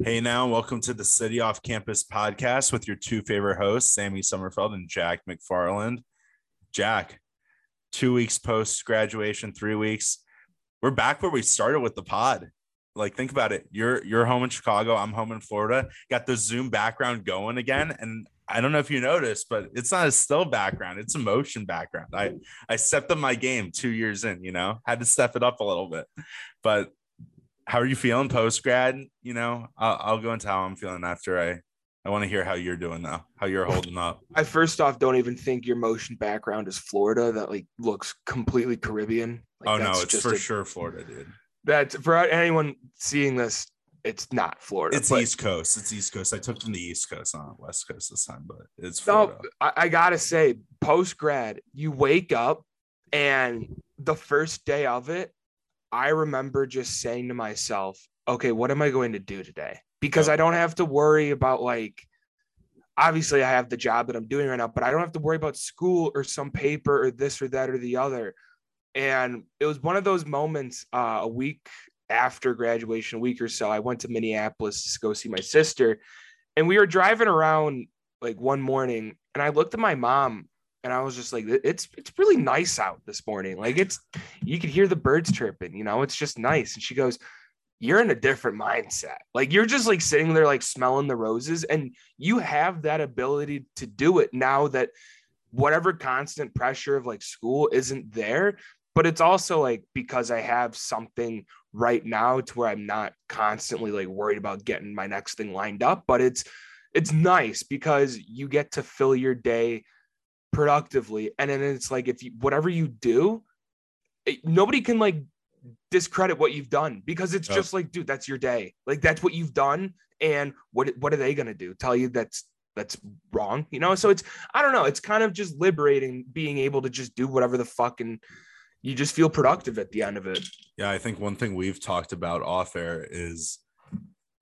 Hey now, welcome to the City Off Campus podcast with your two favorite hosts, Sammy Sommerfeld and Jack McFarland. Jack, two weeks post graduation, three weeks. We're back where we started with the pod. Like, think about it. You're you're home in Chicago. I'm home in Florida. Got the Zoom background going again, and I don't know if you noticed, but it's not a still background. It's a motion background. I I stepped up my game two years in. You know, had to step it up a little bit, but how are you feeling post grad? You know, I'll, I'll, go into how I'm feeling after I. I want to hear how you're doing though, how you're holding up. I first off don't even think your motion background is Florida. That like looks completely Caribbean. Like, oh no, it's for a, sure Florida, dude. That's for anyone seeing this. It's not Florida. It's East Coast. It's East Coast. I took from the East Coast, not West Coast this time, but it's Florida. No, I, I gotta say, post grad, you wake up and the first day of it, I remember just saying to myself, okay, what am I going to do today? Because I don't have to worry about like, obviously, I have the job that I'm doing right now, but I don't have to worry about school or some paper or this or that or the other. And it was one of those moments uh, a week after graduation, a week or so, I went to Minneapolis to go see my sister. And we were driving around like one morning, and I looked at my mom and I was just like, it's it's really nice out this morning. Like it's you could hear the birds chirping, you know, it's just nice. And she goes, You're in a different mindset. Like you're just like sitting there like smelling the roses, and you have that ability to do it now that whatever constant pressure of like school isn't there. But it's also like because I have something right now to where I'm not constantly like worried about getting my next thing lined up. But it's it's nice because you get to fill your day productively. And then it's like if you whatever you do it, nobody can like discredit what you've done because it's just like dude that's your day. Like that's what you've done. And what what are they going to do? Tell you that's that's wrong you know? So it's i don't know. It's kind of just liberating being able to just do whatever the fuck and you just feel productive at the end of it. Yeah i think one thing we've talked about off air is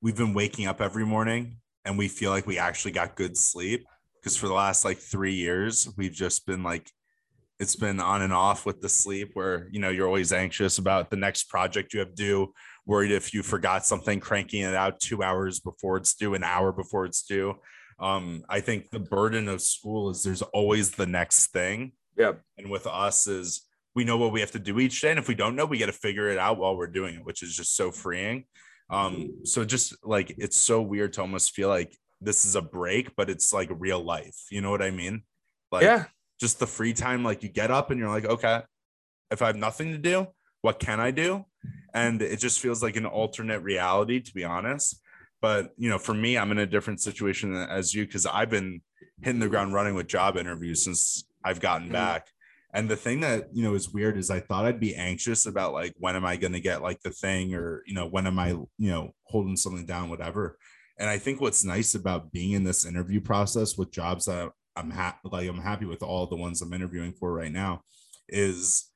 we've been waking up every morning and we feel like we actually got good sleep because for the last like three years we've just been like it's been on and off with the sleep where you know you're always anxious about the next project you have due worried if you forgot something cranking it out two hours before it's due an hour before it's due. Um, i think the burden of school is there's always the next thing. Yeah and with us is we know what we have to do each day and if we don't know we got to figure it out while we're doing it which is just so freeing. Um so just like it's so weird to almost feel like this is a break, but it's like real life. You know what I mean? Like, yeah, just the free time. Like, you get up and you're like, okay, if I have nothing to do, what can I do? And it just feels like an alternate reality, to be honest. But you know, for me, I'm in a different situation as you because I've been hitting the ground running with job interviews since I've gotten mm-hmm. back. And the thing that you know is weird is I thought I'd be anxious about like when am I going to get like the thing or you know when am I you know holding something down whatever. And I think what's nice about being in this interview process with jobs that I'm happy, like I'm happy with all the ones I'm interviewing for right now, is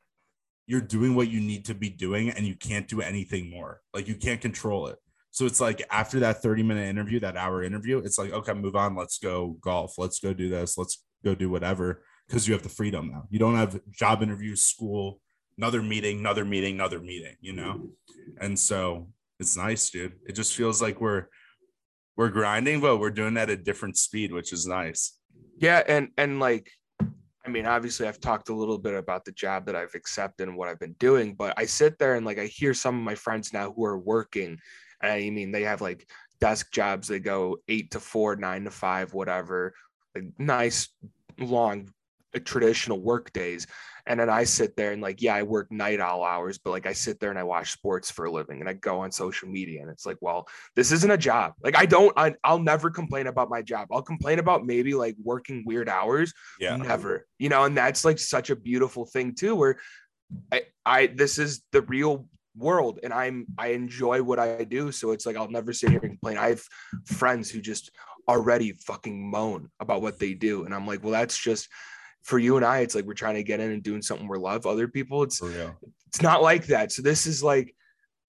you're doing what you need to be doing and you can't do anything more. Like you can't control it. So it's like after that 30 minute interview, that hour interview, it's like, okay, move on. Let's go golf. Let's go do this. Let's go do whatever because you have the freedom now. You don't have job interviews, school, another meeting, another meeting, another meeting, you know? And so it's nice, dude. It just feels like we're we're grinding, but we're doing that at a different speed, which is nice. Yeah, and and like I mean, obviously, I've talked a little bit about the job that I've accepted and what I've been doing, but I sit there and like I hear some of my friends now who are working. And I mean, they have like desk jobs. They go eight to four, nine to five, whatever. Like nice, long, traditional work days. And then I sit there and like, yeah, I work night owl hours, but like I sit there and I watch sports for a living and I go on social media and it's like, well, this isn't a job. Like I don't, I, will never complain about my job. I'll complain about maybe like working weird hours. Yeah. Never, you know, and that's like such a beautiful thing too, where I, I, this is the real world and I'm, I enjoy what I do. So it's like, I'll never sit here and complain. I have friends who just already fucking moan about what they do. And I'm like, well, that's just, for you and I, it's like we're trying to get in and doing something we love. Other people, it's it's not like that. So this is like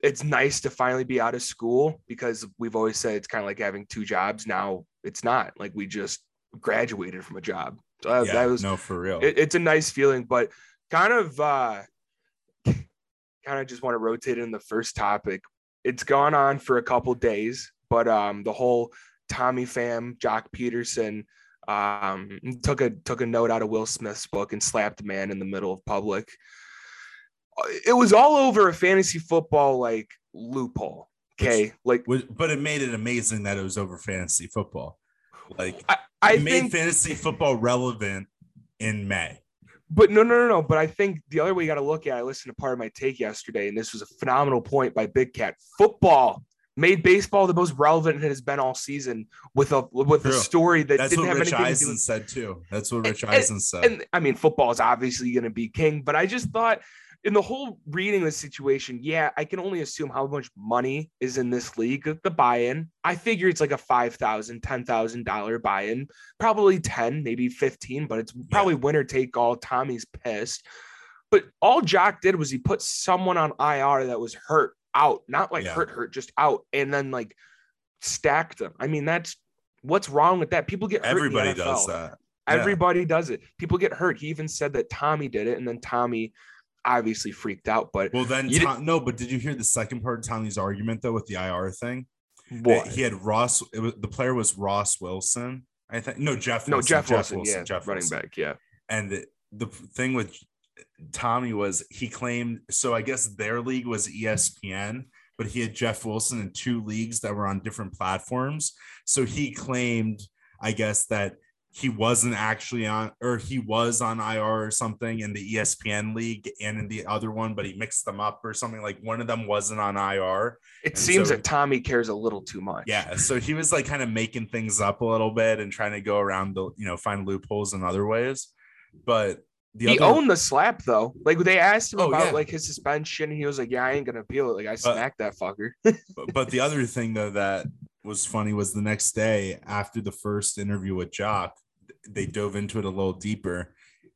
it's nice to finally be out of school because we've always said it's kind of like having two jobs. Now it's not like we just graduated from a job. So that, yeah, that was no for real. It, it's a nice feeling, but kind of uh kind of just want to rotate in the first topic. It's gone on for a couple days. but um, the whole Tommy Pham, Joc Pederson, um, took a took a note out of Will Smith's book and slapped a man in the middle of public. It was all over a fantasy football like loophole. Okay, like, but it made it amazing that it was over fantasy football. Like, I, I made think, fantasy football relevant in May. but no, no, no, no. But I think the other way you got to look at. it, I listened to part of my take yesterday, and this was a phenomenal point by Big Cat. Football made baseball the most relevant it has been all season with a with a story that That's didn't what have Rich anything to do said too. That's what Rich And- Eisen said. and I mean, football is obviously going to be king, but I just thought in the whole reading the situation, yeah, I can only assume how much money is in this league, the buy-in. I figure it's like a $5,000, $10,000 buy-in, probably 10, maybe 15, but it's probably winner take all. Tommy's pissed. But all Joc did was he put someone on IR that was hurt out, not like Yeah. hurt, hurt, just out, and then like stacked them. I mean, that's what's wrong with that. People get hurt. Everybody does that. Yeah. Everybody does it. People get hurt. He even said that Tommy did it, and then Tommy obviously freaked out. But Well, then Tom, no, but did you hear the second part of Tommy's argument though with the IR thing? what? He had Ross. It was the player was Ross Wilson. I think no Jeff. no, Wilson, Jeff Wilson, yeah, Jeff running Wilson. back, yeah. And the, the thing with Tommy was he claimed so I guess their league was ESPN, but he had Jeff Wilson in two leagues that were on different platforms. So he claimed, I guess, that he wasn't actually on or he was on IR or something in the ESPN league and in the other one, but he mixed them up or something like one of them wasn't on IR. It And seems so- that Tommy cares a little too much. Yeah. So he was like kind of making things up a little bit and trying to go around the, you know, find loopholes in other ways. But the he other owned the slap though. Like they asked him Oh, about yeah. like his suspension, he was like, "Yeah, I ain't gonna appeal it. Like I smacked that fucker." but, but the other thing though that was funny was the next day after the first interview with Joc, they dove into it a little deeper,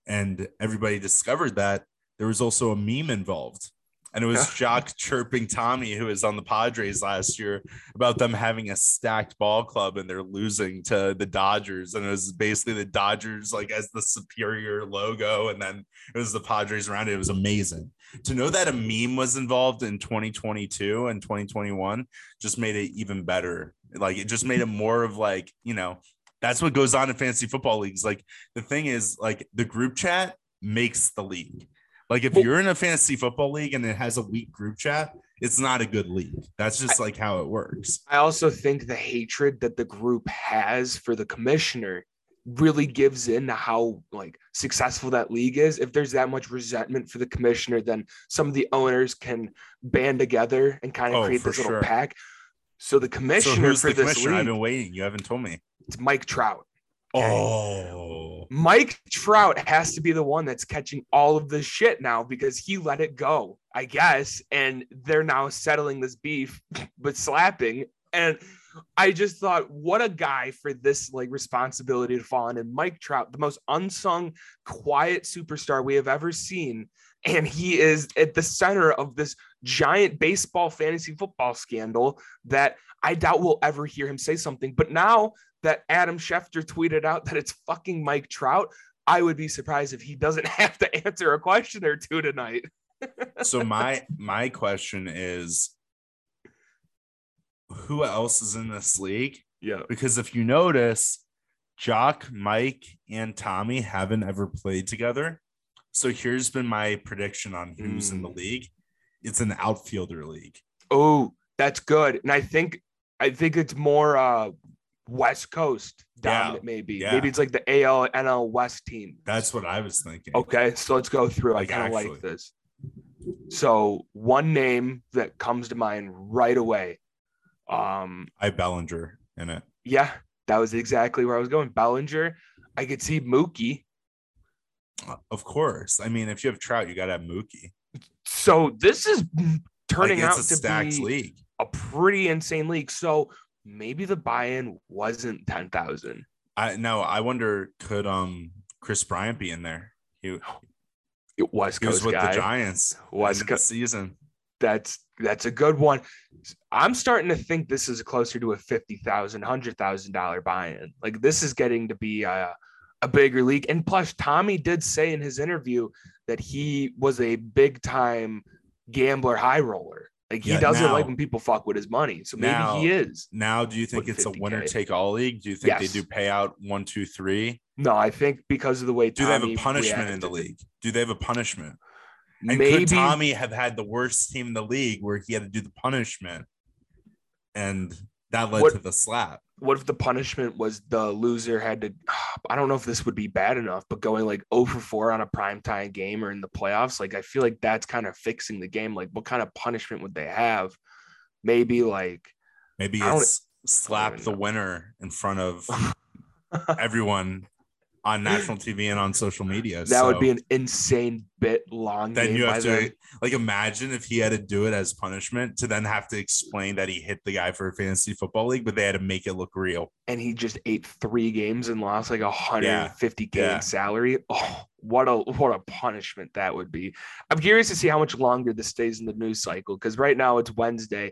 and everybody discovered that there was also a meme involved. And it was Joc chirping Tommy, who was on the Padres last year, about them having a stacked ball club and they're losing to the Dodgers. And it was basically the Dodgers like as the superior logo, and then it was the Padres around. It. It was amazing. To know that a meme was involved in 2022 and 2021 just made it even better. Like it just made it more of like you know that's what goes on in fantasy football leagues. Like the thing is like the group chat makes the league like if Well- you're in a fantasy football league and it has a weak group chat it's not a good league that's just like how it works I also think the hatred that the group has for the commissioner really gives in to how like successful that league is. If there's that much resentment for the commissioner, then some of the owners can band together and kind of Oh, create this little sure. pack. So the so commissioner who's for the this commissioner i've been waiting you haven't told me it's Mike Trout. Oh Mike Trout has to be the one that's catching all of this shit now because he let it go, I guess. And they're now settling this beef with slapping. And I just thought, what a guy for this like responsibility to fall on. And Mike Trout, the most unsung, quiet superstar we have ever seen. And he is at the center of this giant baseball fantasy football scandal that I doubt we'll ever hear him say something. But now that Adam Schefter tweeted out that it's fucking Mike Trout, I would be surprised if he doesn't have to answer a question or two tonight. so my my question is who else is in this league Yeah. because if you notice Joc mike and tommy haven't ever played together so here's been my prediction on who's in the Mm. league it's an outfielder league Oh, that's good. And I think I think it's more uh West Coast dominant, maybe. yeah. Maybe it's like the AL NL West team. that's what i was thinking Okay, so let's go through. Like, I kind of like this. So one name that comes to mind right away. Um, i bellinger in it yeah, that was exactly where I was going. Bellinger. I could see Mookie. of course i mean if you have trout you gotta have mookie So this is turning like, out to be league a pretty insane league. So maybe the buy-in wasn't ten thousand. i no i wonder could um Kris Bryant be in there he, It was he was with guy. the giants West end of the Coast- season That's that's a good one. I'm starting to think this is closer to a fifty thousand, hundred thousand dollar buy-in. Like this is getting to be a, a bigger league. And plus, Tommy did say in his interview that he was a big time gambler high roller. Like he Yeah, doesn't now- like when people fuck with his money. So maybe Now- he is. Now, do you think it's a 50K. winner take all league? Do you think Yes. they do payout one, two, three? No, I think because of the way Do they have a Tommy punishment in the league? Do they have a punishment? And Maybe could Tommy have had the worst team in the league where he had to do the punishment, and that led What- to the slap? what if the punishment was the loser had to I don't know if this would be bad enough, but going like 0 for 4 on a primetime game or in the playoffs, like I feel like that's kind of fixing the game. Like what kind of punishment would they have? Maybe like Maybe it's slap the winner in front of everyone on national TV and on social media. that would be an insane bit long then game you have to then. like imagine if he had to do it as punishment to then have to explain that he hit the guy for a fantasy football league, but they had to make it look real. and he just ate three games and lost like a 150k Yeah. salary. Oh, what a what a punishment that would be. I'm curious to see how much longer this stays in the news cycle because right now it's Wednesday.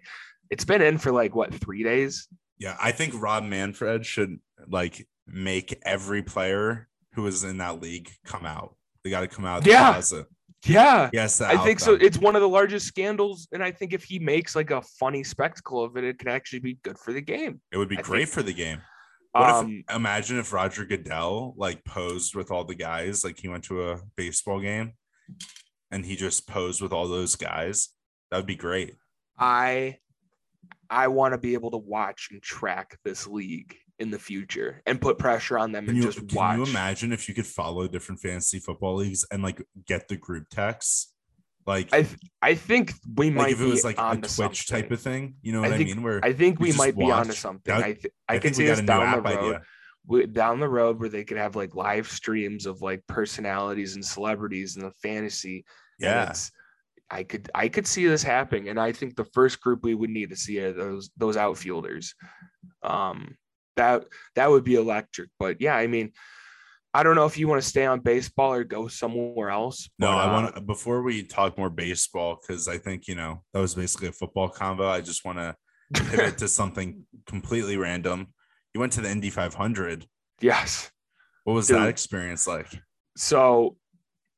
It's been in for like what three days? Yeah, I think Rob Manfred should like make every player who is in that league come out. They got to come out. Yeah. closet. Yeah. Yes, I think so. It's one of the largest scandals, and I think if he makes like a funny spectacle of it, it could actually be good for the game. It would be I great think- for the game. What Um, if imagine if Roger Goodell like posed with all the guys, like he went to a baseball game and he just posed with all those guys? That would be great. I I want to be able to watch and track this league in the future and put pressure on them Can and you, just can watch. you imagine if you could follow different fantasy football leagues and like get the group texts? Like, I th- I think we like might if it was be like a Twitch something. type of thing, you know I what I, think- mean? Where I think we might be onto something. That- I, th- I I, could see down the road. idea. we- down the road where they could have like live streams of like personalities and celebrities in the fantasy. and Yeah, I could I could see this happening, and I think the first group we would need to see are those those outfielders. Um, that that would be electric. But yeah, I mean, I don't know if you want to stay on baseball or go somewhere else. No, but, I uh, want to before we talk more baseball because I think you know that was basically a football combo. I just want to pivot to something completely random. You went to the Indy 500. yes. What was that experience like? So,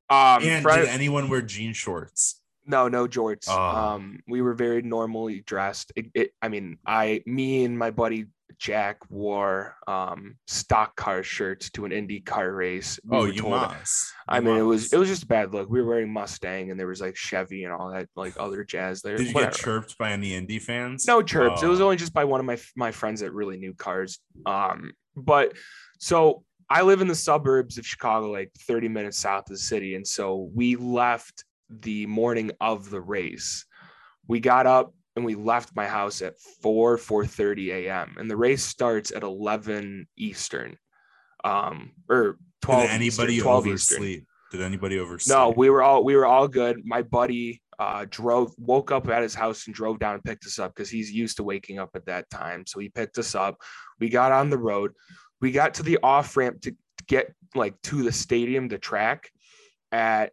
um, and Fri- did anyone wear jean shorts? No, no jorts. Oh. Um, we were very normally dressed. It, it, I mean, I, me and my buddy Jack wore um stock car shirts to an Indy car race. We oh, you told- must. I You mean, it was must. it was just a bad look. We were wearing Mustang, and there was like Chevy and all that like other jazz there. Did you Whatever. get chirped by any Indy fans? No chirps. It was Oh. only just by one of my my friends that really knew cars. Um, but so I live in the suburbs of Chicago, like 30 minutes south of the city, and so we left the morning of the race. We got up and we left my house at 4 4:30 a.m. and the race starts at 11 Eastern, um, or 12. Did anybody Eastern, 12 Eastern. oversleep? Did anybody oversleep? No, we were all we were all good. My buddy uh drove woke up at his house and drove down and picked us up because he's used to waking up at that time. So he picked us up. We got on the road. We got to the off ramp to get like to the stadium, the track at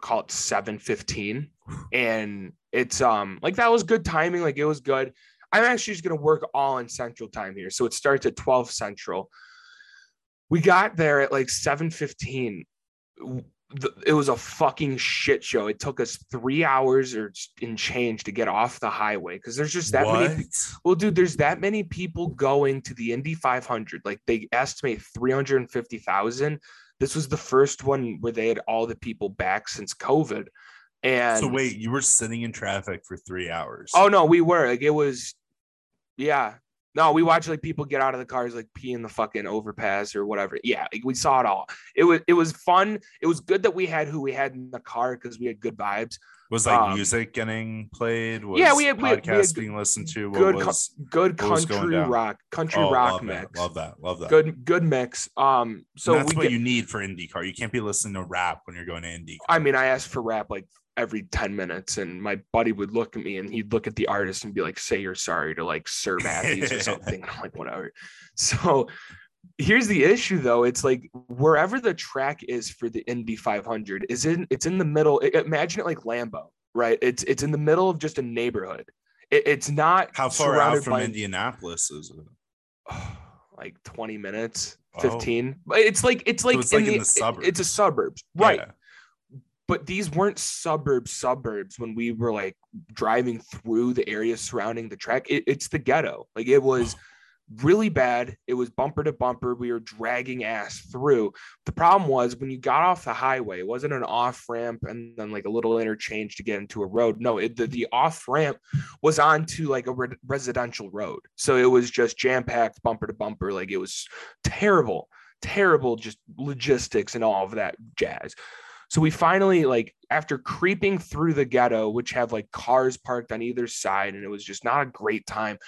call it 7:15. And it's um like that was good timing, like it was good. I'm actually just gonna work all in central time here. So it starts at 12 central. We got there at like 7:15 the, it was a fucking shit show. It took us three hours or in change to get off the highway because there's just that what? many. Well, dude, there's that many people going to the Indy 500. Like they estimate 350,000. This was the first one where they had all the people back since COVID. And so wait, you were sitting in traffic for three hours. oh no, we were like it was, yeah. No, we watched like people get out of the cars, like pee in the fucking overpass or whatever. Yeah, like, we saw it all. It was it was fun. It was good that we had who we had in the car because we had good vibes. Was like um, music getting played? Was yeah, we had- we had- we had podcasts being listened to. What good was? Good country rock, country Oh, rock love mix. That, love that. Love that. Good good mix. Um, so So that's what get, you need for IndyCar. You can't be listening to rap when you're going to IndyCar. I mean, I asked for rap like every 10 minutes, and my buddy would look at me and he'd look at the artist and be like, say you're sorry to like Sir Matthews or something. I'm like, whatever. So here's the issue though. It's like wherever the track is for the Indy 500 is in it's in the middle. Imagine it like Lambeau, right? It's it's in the middle of just a neighborhood. It, it's not How far out from by- Indianapolis is it? like 20 minutes, Oh. 15. But it's like it's like, it's like in the, the suburbs. It's a suburbs, right? Yeah. but these weren't suburb suburbs when we were like driving through the area surrounding the track. It, it's the ghetto. Like it was really bad. It was bumper to bumper. We were dragging ass through. The problem was when you got off the highway, it wasn't an off ramp and then like a little interchange to get into a road. No, it, the, the off ramp was onto like a re- residential road. So it was just jam packed bumper to bumper. Like it was terrible, terrible, just logistics and all of that jazz. So we finally like after creeping through the ghetto, which have like cars parked on either side, and it was just not a great time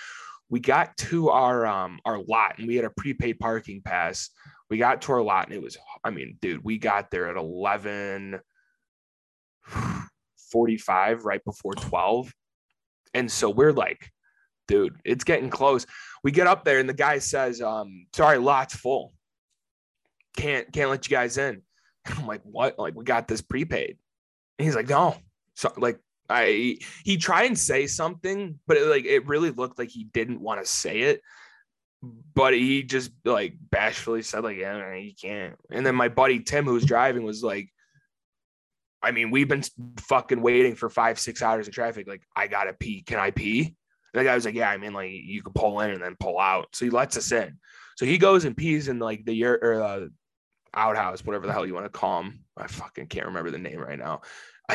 we got to our um our lot and we had a prepaid parking pass. We got to our lot and it was I mean, dude, we got there at 11 45 right before 12. And so we're like, dude, it's getting close. We get up there and the guy says, um, sorry, lot's full. Can't can't let you guys in. I'm like, what? Like, we got this prepaid. And he's like, no. So like I he tried and say something, but it, like it really looked like he didn't want to say it. But he just like bashfully said, like, yeah, you can't. And then my buddy Tim, who was driving, was like, I mean, we've been fucking waiting for five, six hours in traffic. Like, I gotta pee. Can I pee? And the guy was like, Yeah, I mean, like you can pull in and then pull out. So he lets us in. So he goes and pees in like the year or uh, outhouse, whatever the hell you want to call him. I fucking can't remember the name right now.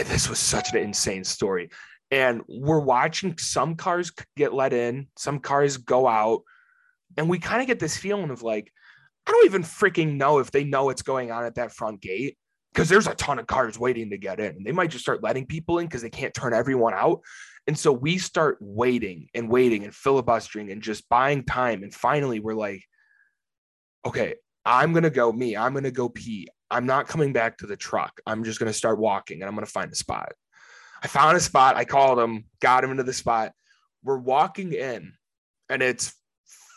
This was such an insane story. And we're watching some cars get let in, some cars go out. And we kind of get this feeling of like, I don't even freaking know if they know what's going on at that front gate because there's a ton of cars waiting to get in. They might just start letting people in because they can't turn everyone out. And so we start waiting and waiting and filibustering and just buying time. And finally, we're like, okay, I'm going to go, me, I'm going to go pee. I'm not coming back to the truck. I'm just going to start walking and I'm going to find a spot. I found a spot. I called him, got him into the spot. We're walking in and it's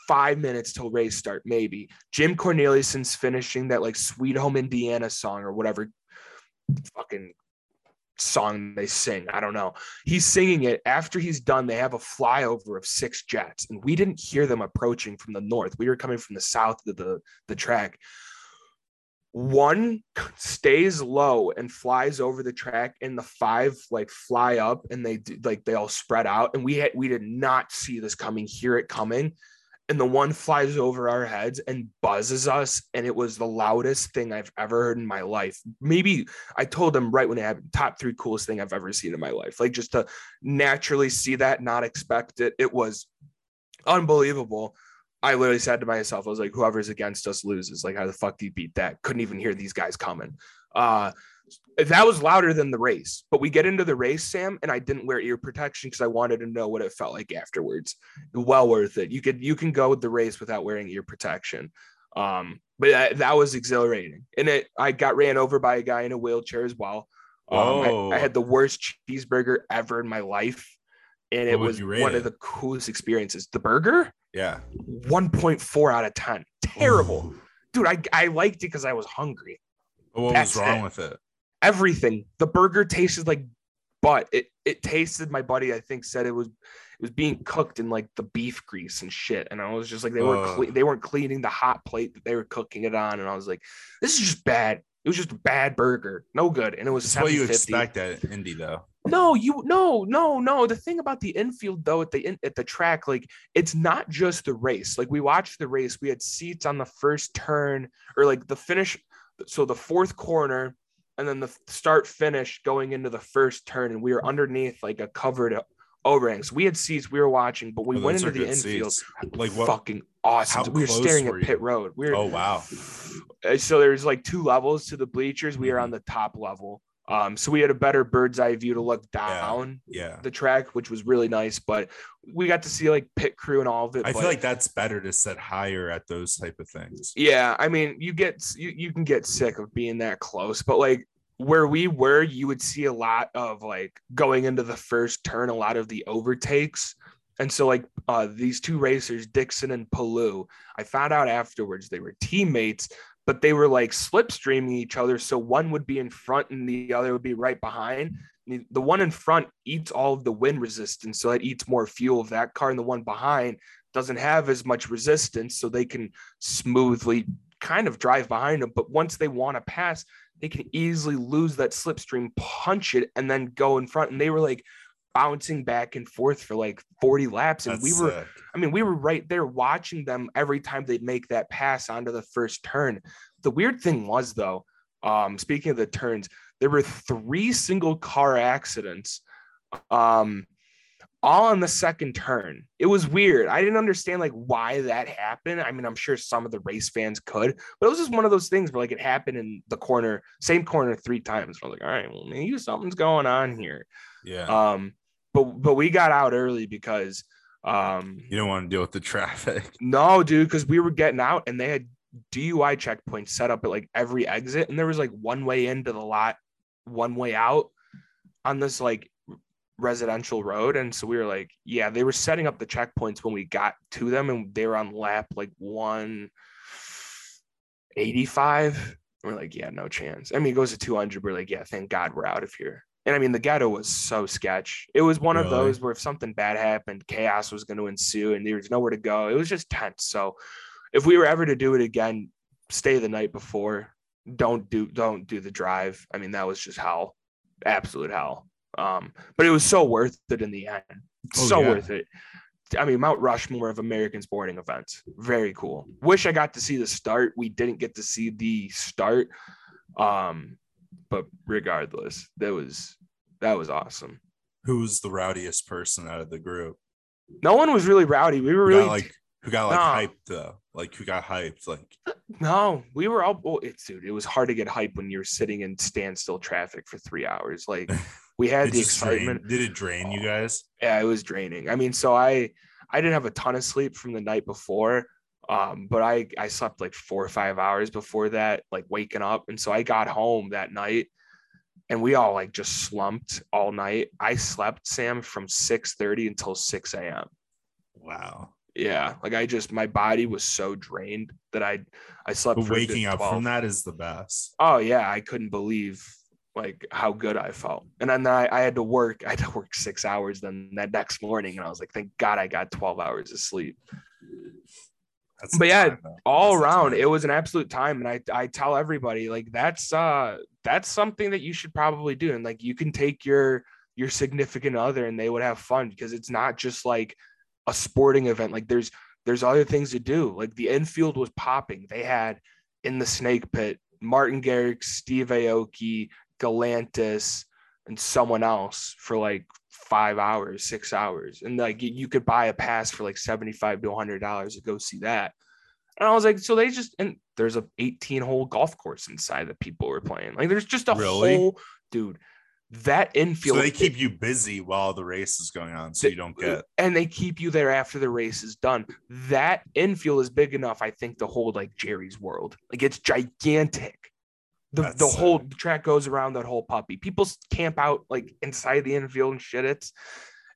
five minutes till race start, maybe. Jim Cornelison's finishing that like Sweet Home Indiana song or whatever fucking song they sing. I don't know. He's singing it. After he's done, they have a flyover of six jets, and we didn't hear them approaching from the north. We were coming from the south of the, the track one stays low and flies over the track and the five like fly up and they do, like they all spread out. And we had we did not see this coming hear it coming. And the one flies over our heads and buzzes us. And it was the loudest thing i've ever heard in my life. Maybe i told them right when it happened top three coolest thing i've ever seen in my life. Like just to naturally see that not expect it. It was unbelievable I literally said to myself, I was like, whoever's against us loses. Like, how the fuck do you beat that? Couldn't even hear these guys coming. Uh, that was louder than the race. But we get into the race, Sam, and I didn't wear ear protection because I wanted to know what it felt like afterwards. Well worth it. You could you can go with the race without wearing ear protection. Um, but that, that was exhilarating. And it I got ran over by a guy in a wheelchair as well. Um, I, I, had the worst cheeseburger ever in my life. And it was one of the coolest experiences. The burger, yeah. 1.4 out of 10. Terrible. Ooh. Dude, I, I liked it because I was hungry. what That's was wrong it. with it? Everything. The burger tasted like butt. It it tasted, my buddy, I think, said it was it was being cooked in like the beef grease and shit. And I was just like, they weren't cle- they weren't cleaning the hot plate that they were cooking it on. And I was like, this is just bad. It was just a bad burger. No good. And it was what you expect at Indy though. No, you no, no, no. The thing about the infield though at the in, at the track, like it's not just the race. Like we watched the race, we had seats on the first turn or like the finish. So the fourth corner, and then the start finish going into the first turn, and we were underneath like a covered overhang. So we had seats we were watching, but we oh, went into the infield. Seats. Like what? Fucking awesome. we were staring were at pit road. We were. Oh wow. So there's like two levels to the bleachers. We are on mm-hmm. the top level. Um, so we had a better bird's eye view to look down yeah, yeah. the track, which was really nice. But we got to see like pit crew and all of it. I but, feel like that's better to set higher at those type of things. Yeah, I mean, you get you, you can get sick of being that close, but like where we were, you would see a lot of like going into the first turn, a lot of the overtakes. And so, like uh, these two racers, Dixon and Palou, I found out afterwards they were teammates, but they were like slipstreaming each other. So one would be in front and the other would be right behind. The one in front eats all of the wind resistance, so it eats more fuel of that car, and the one behind doesn't have as much resistance, so they can smoothly kind of drive behind them. But once they want to pass, they can easily lose that slipstream, punch it, and then go in front. And they were like bouncing back and forth for like 40 laps. And That's we were, sick. I mean, we were right there watching them every time they'd make that pass onto the first turn. The weird thing was, though, um, speaking of the turns, there were three single car accidents, um, all on the second turn. It was weird. I didn't understand like why that happened. I mean, I'm sure some of the race fans could, but it was just one of those things where like it happened in the corner, same corner three times. I was like, all right, well, maybe something's going on here. Yeah. Um, but but we got out early because um you don't want to deal with the traffic. no, dude, because we were getting out and they had DUI checkpoints set up at like every exit, and there was like one way into the lot, one way out on this like residential road. And so we were like, yeah, they were setting up the checkpoints when we got to them, and they were on lap like 185. We're like, yeah, no chance. I mean, it goes to 200. We're like, yeah, thank God we're out of here. And I mean, the ghetto was so sketch. It was one of those where if something bad happened, chaos was going to ensue and there was nowhere to go. It was just tense. So if we were ever to do it again, stay the night before. Don't do don't do the drive. I mean, that was just hell. Absolute hell. Um, but it was so worth it in the end. Oh, so yeah. worth it. I mean, Mount Rushmore of American sporting events. Very cool. Wish I got to see the start. We didn't get to see the start. Um, but regardless, that was that was awesome. Who was the rowdiest person out of the group? No one was really rowdy. We were Who really got like who got like No. hyped though? Like who got hyped? Like no, we were all well, it's dude. It was hard to get hype when you're sitting in standstill traffic for three hours. Like we had the excitement. did it drain you guys? yeah, it was draining. I mean, so I I didn't have a ton of sleep from the night before. Um, but I I slept like four or five hours before that, like waking up. And so I got home that night and we all like just slumped all night. I slept, Sam, from 6 30 until 6 a.m. Wow. Yeah. Like I just my body was so drained that I I slept But for a good waking up 12. from that is the best. Oh yeah, I couldn't believe like how good I felt. And then I, I had to work. I had to work six hours then that next morning, and I was like, thank God I got 12 hours of sleep. That's But yeah, time. All That's around, it was an absolute time. And I I tell everybody like that's uh that's something that you should probably do. And like you can take your your significant other and they would have fun because it's not just like a sporting event. Like there's there's other things to do. Like the infield was popping. They had in the snake pit Martin Garrix, Steve Aoki, Galantis, and someone else for like five hours, six hours. And like you- could buy a pass for like 75 to 100 dollars to go see that. And I was like, so they just and there's a 18 hole golf course inside that people were playing. Like there's just a Really? whole dude. That infield. so they keep you busy while the race is going on, so you don't uh, get and they keep you there after the race is done. That infield is big enough, I think, to hold like Jerry's World. Like it's gigantic. The That's the whole sick. track goes around that whole puppy. People camp out like inside the infield and shit. It's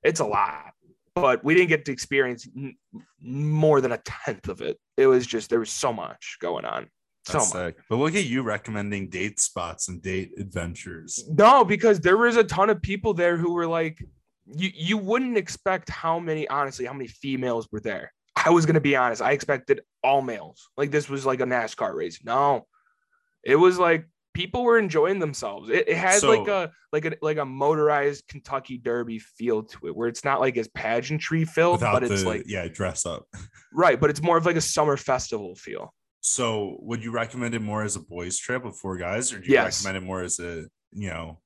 it's a lot, but we didn't get to experience n- more than a tenth of it. It was just there was so much going on. So much. sick. But look at you recommending date spots and date adventures. No, because there was a ton of people there who were like, you you wouldn't expect how many, honestly, how many females were there. I was gonna be honest. I expected all males. Like this was like a NASCAR race. No, it was like people were enjoying themselves. It, it had like a like a like a motorized Kentucky Derby feel to it, where it's not like as pageantry filled, but it's the like yeah, dress up. right, but it's more of like a summer festival feel. So would you recommend it more as a boys trip with four guys, or do you Yes. recommend it more as a you know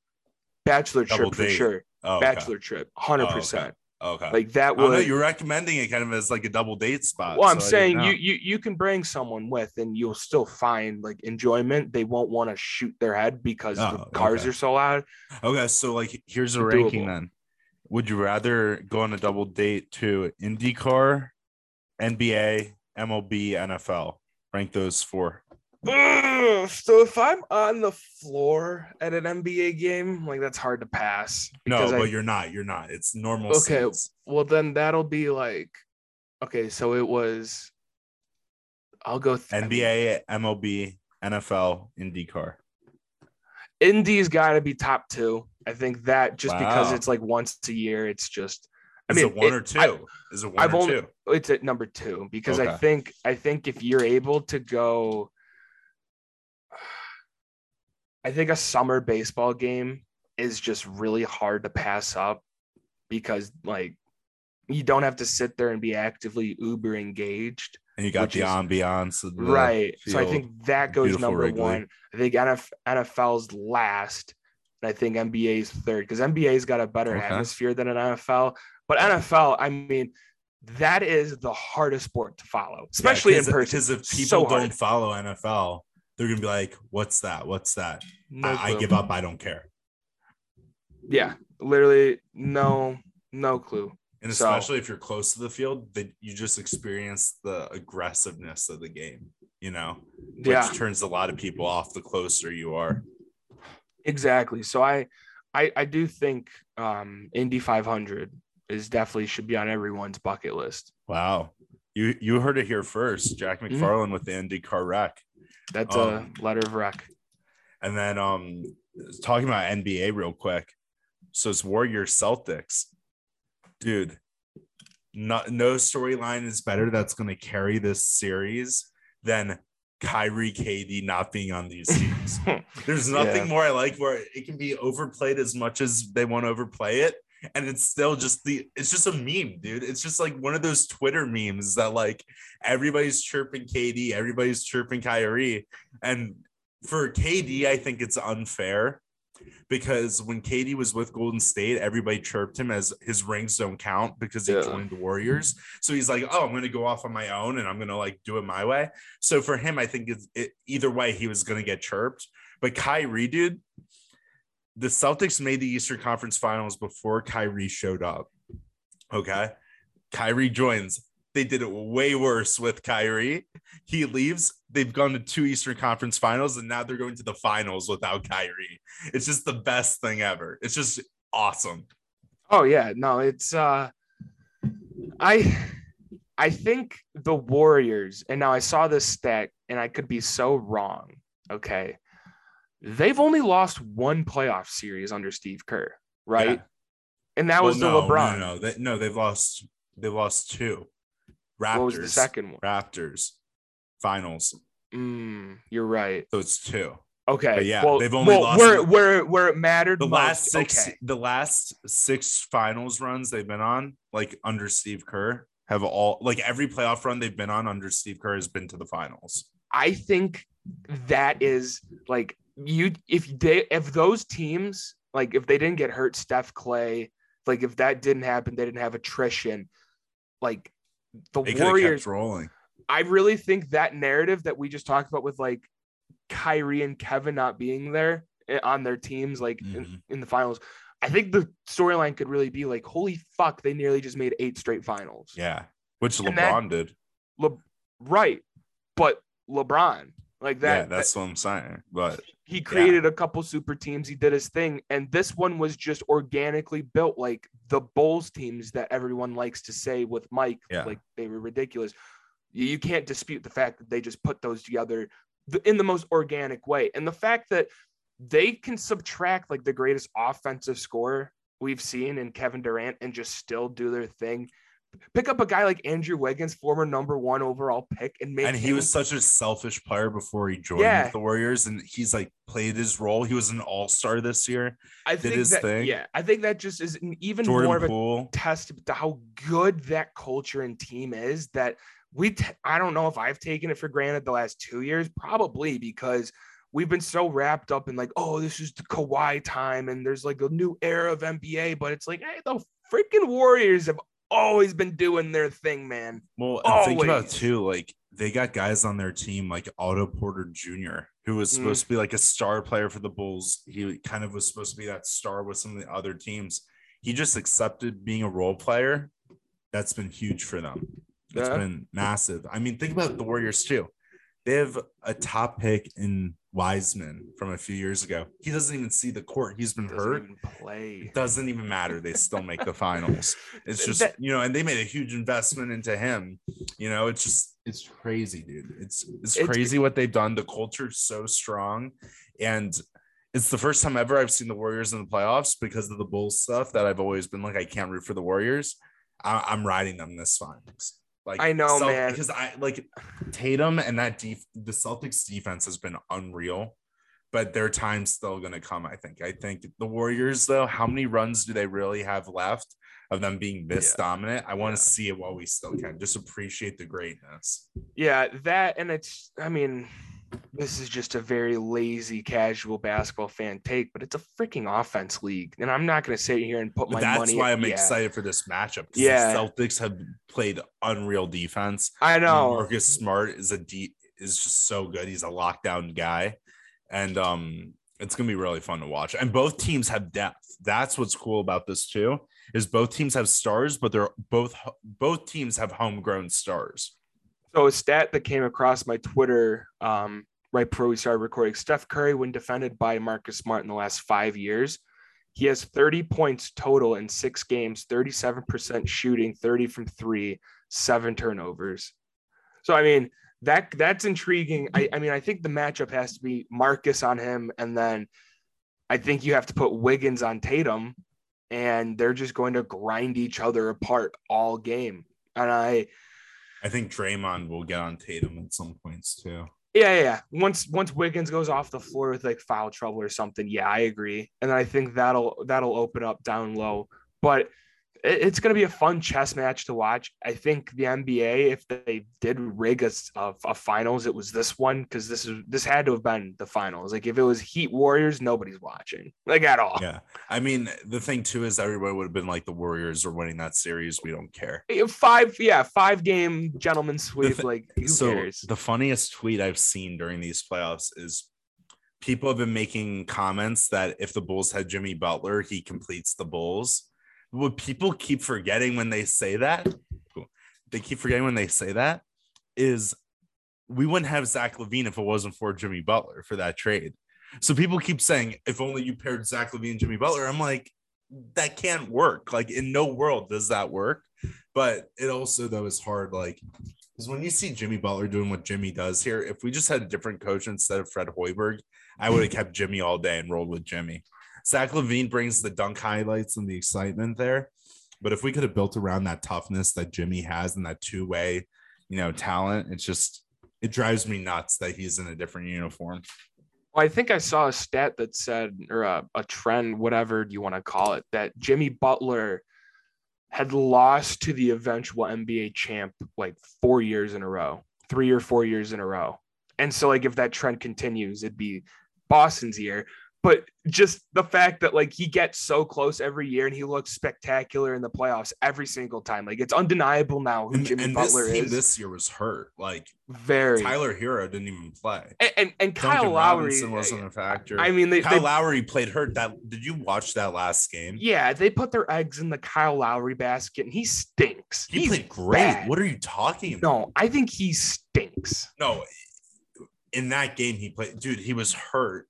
Bachelor trip for sure. oh, okay. Bachelor trip, hundred Oh, percent. Okay. Like that don't you're recommending it kind of as like a double date spot. Well, I'm so saying you you you can bring someone with, and you'll still find like enjoyment. They won't want to shoot their head because the Oh, cars okay. are so loud. Okay, so like here's a Doable. ranking then. Would you rather go on a double date to IndyCar, NBA, MLB, NFL? Rank those four. So if I'm on the floor at an NBA game, like that's hard to pass. No, I- but you're not. You're not. It's normal. Okay. Well, then that'll be like, okay, so it was. I'll go th- NBA, MLB, NFL, IndyCar. Indy's got to be top two. I think that just because it's like once a year, it's just. I Is mean, it one it- or two? I- Is it one I've or only- two? it's at number two because I think I think if you're able to go, I think a summer baseball game is just really hard to pass up because like you don't have to sit there and be actively uber engaged. And you got the is- ambiance. The right. So I think that goes number Wrigley. one. I think NF, NFL's last. And I think NBA's third because NBA's got a better Okay. atmosphere than an NFL. But NFL, I mean, that is the hardest sport to follow, especially in person. Because if people So don't follow NFL, they're gonna be like, "What's that? What's that?" No I, I give up. I don't care. Yeah, literally no no clue. And So- especially if you're close to the field, that you just experience the aggressiveness of the game. You know, which Yeah, turns a lot of people off the closer you are. exactly. So I I I do think um Indy 500 is definitely should be on everyone's bucket list. Wow. You you heard it here first. Jack Mm-hmm. McFarland with the IndyCar wreck. That's Um, a letter of rec. And then um talking about NBA real quick. So it's Warriors Celtics. Dude, no, no storyline is better that's gonna carry this series than Kyrie KD not being on these teams. There's nothing Yeah. more I like where it can be overplayed as much as they want to overplay it. And it's still just the it's just a meme, dude. It's just like one of those Twitter memes that like everybody's chirping KD, everybody's chirping Kyrie. And for KD, I think it's unfair because when KD was with Golden State, everybody chirped him as his rings don't count because he Yeah. joined the Warriors. So he's like, oh, I'm going to go off on my own and I'm going to like do it my way. So for him, I think it's it, either way, he was going to get chirped. But Kyrie, dude, the Celtics made the Eastern Conference Finals before Kyrie showed up. Okay. Kyrie joins. They did it way worse with Kyrie. He leaves. They've gone to two Eastern Conference Finals, and now they're going to the finals without Kyrie. It's just the best thing ever. It's just awesome. Oh yeah, no, it's uh I I think the Warriors, and now I saw this stat and I could be so wrong. Okay. They've only lost one playoff series under Steve Kerr, right? Yeah. And that Well, was the no, LeBron. No, no, they, no, they've lost. They lost two. Raptors. What was the second one? Raptors finals. Mm, you're right. So it's two. Okay. But yeah, well, they've only well, lost where where where it mattered The most. last six, Okay. the last six finals runs they've been on, like under Steve Kerr, have all like every playoff run they've been on under Steve Kerr has been to the finals. I think that is like you if they if those teams like if they didn't get hurt, Steph Clay, like if that didn't happen, they didn't have attrition. Like the They Warriors, rolling. I really think that narrative that we just talked about with like Kyrie and Kevin not being there eh, on their teams, like in, Mhm. in the finals. I think the storyline could really be like, holy fuck, they nearly just made eight straight finals. Yeah, which And LeBron that- did. Le- right. But LeBron, like that, yeah, that's what I'm saying. But he created a couple super teams. He did his thing, and this one was just organically built, like the Bulls teams that everyone likes to say with Mike, Yeah. like they were ridiculous. You, you can't dispute the fact that they just put those together in the most organic way, and the fact that they can subtract like the greatest offensive scorer we've seen in Kevin Durant and just still do their thing. Pick up a guy like Andrew Wiggins, former number one overall pick, and make and he him- was such a selfish player before he joined Yeah. the Warriors, and he's like played his role. He was an All Star this year. I did think his that, thing. Yeah, I think that just is an even Jordan more of a Poole. testament to how good that culture and team is that we t- I don't know if I've taken it for granted the last two years, probably because we've been so wrapped up in like, oh, this is the Kawhi time and there's like a new era of NBA, but it's like, hey, the freaking Warriors have always been doing their thing, man. Well, and think about Always. too, like they got guys on their team like Otto Porter Jr., who was Mm. supposed to be like a star player for the Bulls. He kind of was supposed to be that star with some of the other teams. He just accepted being a role player. That's been huge for them. It's Yeah. been massive. I mean, think about the Warriors too. They have a top pick in Wiseman from a few years ago. He doesn't even see the court. He's been Doesn't hurt. play. It doesn't even matter. They still make the finals. It's just you know, and they made a huge investment into him. You know, it's just it's crazy, dude. It's it's It's- crazy what they've done. The culture's so strong, and it's the first time ever I've seen the Warriors in the playoffs because of the Bulls stuff. That I've always been like, I can't root for the Warriors. I, I'm riding them this finals. Like I know, man. because I like Tatum and that def- the Celtics defense has been unreal. but their time's still going to come. I think. I think the Warriors, though, how many runs do they really have left of them being this Yeah. dominant? I want Yeah. to see it while we still can. Just appreciate the greatness. Yeah, that and it's I mean, this is just a very lazy casual basketball fan take, but it's a freaking offense league. And I'm not gonna sit here and put my that's money why I'm yeah, excited for this matchup. Yeah. the Celtics have played unreal defense. I know. Marcus Smart is a deep is just so good. He's a lockdown guy, and um, it's gonna be really fun to watch. And both teams have depth. That's what's cool about this too. Is both teams have stars, but they're both both teams have homegrown stars. So a stat that came across my Twitter um, right before we started recording: Steph Curry, when defended by Marcus Smart in the last five years, he has 30 points total in six games, 37% shooting, 30 from three, seven turnovers. So I mean that that's intriguing. I, I mean I think the matchup has to be Marcus on him, and then I think you have to put Wiggins on Tatum, and they're just going to grind each other apart all game. And I I think Draymond will get on Tatum at some points too. Yeah, yeah, yeah. Once once Wiggins goes off the floor with like foul trouble or something, yeah, I agree, and I think that'll that'll open up down low. But it's going to be a fun chess match to watch. I think the NBA, if they did rig a finals, it was this one because this is this had to have been the finals. Like if it was Heat Warriors, nobody's watching like at all. Yeah, I mean the thing too is everybody would have been like the Warriors are winning that series. We don't care. Five, yeah, five game gentleman sweep. thi- like who so cares? the funniest tweet I've seen during these playoffs is people have been making comments that if the Bulls had Jimmy Butler, he completes the Bulls. What people keep forgetting when they say that, they keep forgetting when they say that is we wouldn't have Zach LaVine if it wasn't for Jimmy Butler for that trade. So people keep saying, if only you paired Zach LaVine and Jimmy Butler. I'm like, that can't work. Like in no world does that work. But it also though is hard, like because when you see Jimmy Butler doing what Jimmy does here, if we just had a different coach instead of Fred Hoiberg, I would have kept Jimmy all day and rolled with Jimmy. Zach LaVine brings the dunk highlights and the excitement there. But if we could have built around that toughness that Jimmy has and that two way, you know, talent, it's just, it drives me nuts that he's in a different uniform. Well, I think I saw a stat that said, or a, a trend, whatever you want to call it, that Jimmy Butler had lost to the eventual NBA champ like four years in a row, three or four years in a row. And so, like, if that trend continues, it'd be Boston's year. But just the fact that like he gets so close every year and he looks spectacular in the playoffs every single time, like it's undeniable now who And, Jimmy and Butler this is. this year was hurt. Like very Tyler Herro didn't even play. and, and, and Kyle Duncan Lowry Robinson eh, wasn't a factor. I mean, they, Kyle they Lowry played hurt. That did you watch that last game? Yeah, they put their eggs in the Kyle Lowry basket, and he stinks. He He's played great. bad. What are you talking about? No, I think he stinks. No, in that game he played, dude. He was hurt.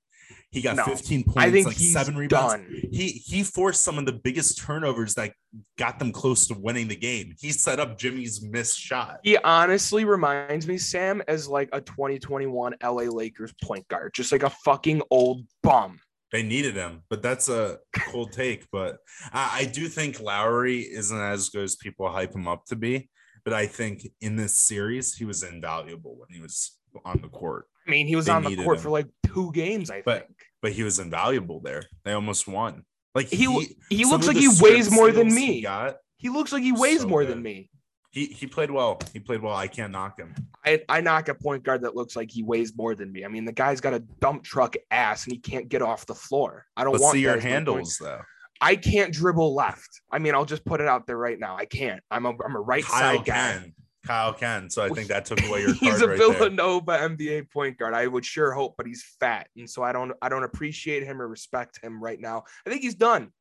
He got No, 15 points, I think like seven rebounds. done. He he forced some of the biggest turnovers that got them close to winning the game. He set up Jimmy's missed shot. He honestly reminds me, Sam, as like a 2021 LA Lakers point guard, just like a fucking old bum. They needed him, but that's a cold take. But I, I do think Lowry isn't as good as people hype him up to be. But I think in this series, he was invaluable when he was on the court. I mean, he was They on the court him. for like two games, I But- think. But he was invaluable there. They almost won. Like He w- he looks like he weighs more than steals he me. got, He looks like he weighs So more good. than me. he he played well. He played well. I can't knock him. I, I knock a point guard that looks like he weighs more than me. I mean, the guy's got a dump truck ass and he can't get off the floor. I don't Let's want see your that as my point handles though. I can't dribble left. I mean, I'll just put it out there right now. I can't. I'm a I'm a right Kyle side guy. can. Kyle can. So I think that took away your card he's a right there. Villanova NBA point guard. I would sure hope, but he's fat, and so I don't I don't appreciate him or respect him right now. I think he's done.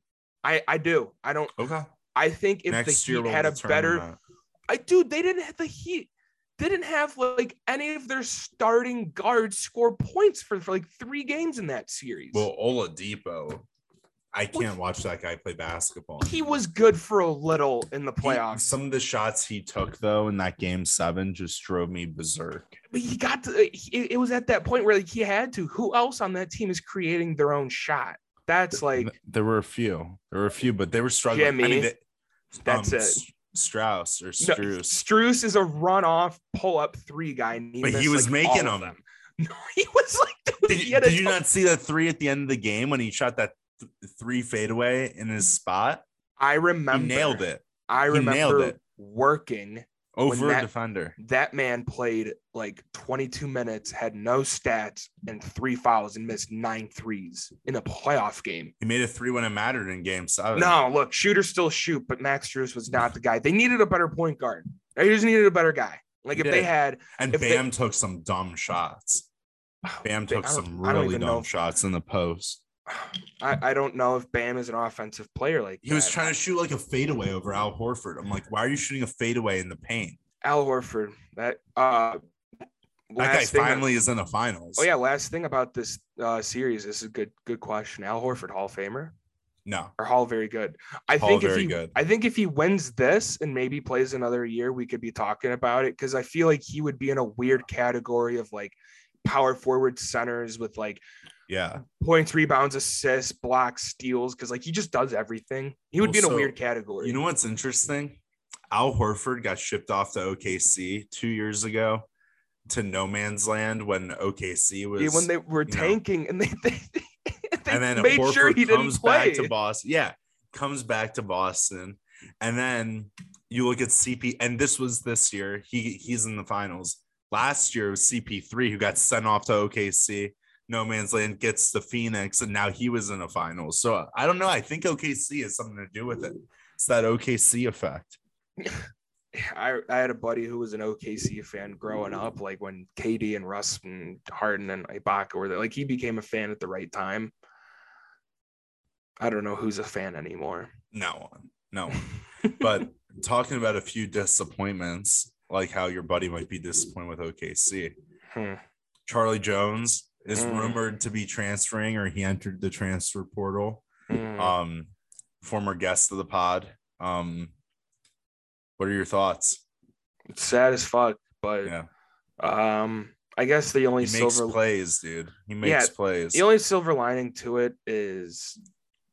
I I do. I don't. Okay. I think if Next the Heat we'll had a better. I dude, they didn't have the Heat. Didn't have like any of their starting guards score points for, for like three games in that series. Well, Oladipo, I can't watch that guy play basketball. he was good for a little in the He- playoffs. some of the shots he took though in that game seven just drove me berserk. But he got to it, it was at that point where like he had to who else on that team is creating their own shot that's like there were a few, there were a few, but they were struggling. I mean, they- that's um, it. Strauss or no, Strus. Strus is a run off pull up three guy and But he was like, making of them. no he was like Did, He you, had a did you not see that three at the end of the game when he shot that th- three fadeaway in his spot? I He remember. nailed it I He nailed remember it. working. Oh, over that- a defender. That man played like 22 minutes, had no stats, and three fouls, and missed nine threes in a playoff game. He made a three when it mattered in game seven. No, look, shooters still shoot, but Max Strus was not the guy. They needed a better point guard. They just needed a better guy. Like if They they had, and if they- Bam took some dumb shots. Bam took some really dumb shots in the post. I, I don't know if Bam is an offensive player like He was trying to shoot like a fadeaway over Al Horford. I'm like, why are you shooting a fadeaway in the paint? Al Horford. That uh, That guy last thing I- finally is in the finals. oh yeah, last thing about this uh series. This is a good good question. Al Horford, Hall of Famer No. or Hall very good. I Hall think if he, good. I think if he wins this and maybe plays another year, we could be talking about it because I feel like he would be in a weird category of like power forward centers with like Yeah. points, rebounds, assists, blocks, steals, because like he just does everything. He would Well, be in a weird category. You know what's interesting? Al Horford got shipped off to OKC two years ago to no man's land when OKC was Yeah, when they were you know. tanking and they, they, they and then made Horford sure he didn't comes play. back to Boston. Yeah, comes back to Boston, and then you look at CP, and this was this year. He he's in the finals. Last year was CP3 who got sent off to OKC. No man's land gets the Phoenix, and now he was in the finals. So I don't know. I think OKC has something to do with it. It's that OKC effect. I, I had a buddy who was an OKC fan growing up, like when KD and Russ and Harden and Ibaka were there. Like he became a fan at the right time. I don't know who's a fan anymore. No one, no. one. But talking about a few disappointments, like how your buddy might be disappointed with OKC. Hmm. Charlie Jones is Mm. rumored to be transferring or he entered the transfer portal. Hmm. Um, former guest of the pod. Um, what are your thoughts? It's sad as fuck, but Yeah, um, I guess the only he makes silver plays, dude. He makes plays. the only silver lining to it is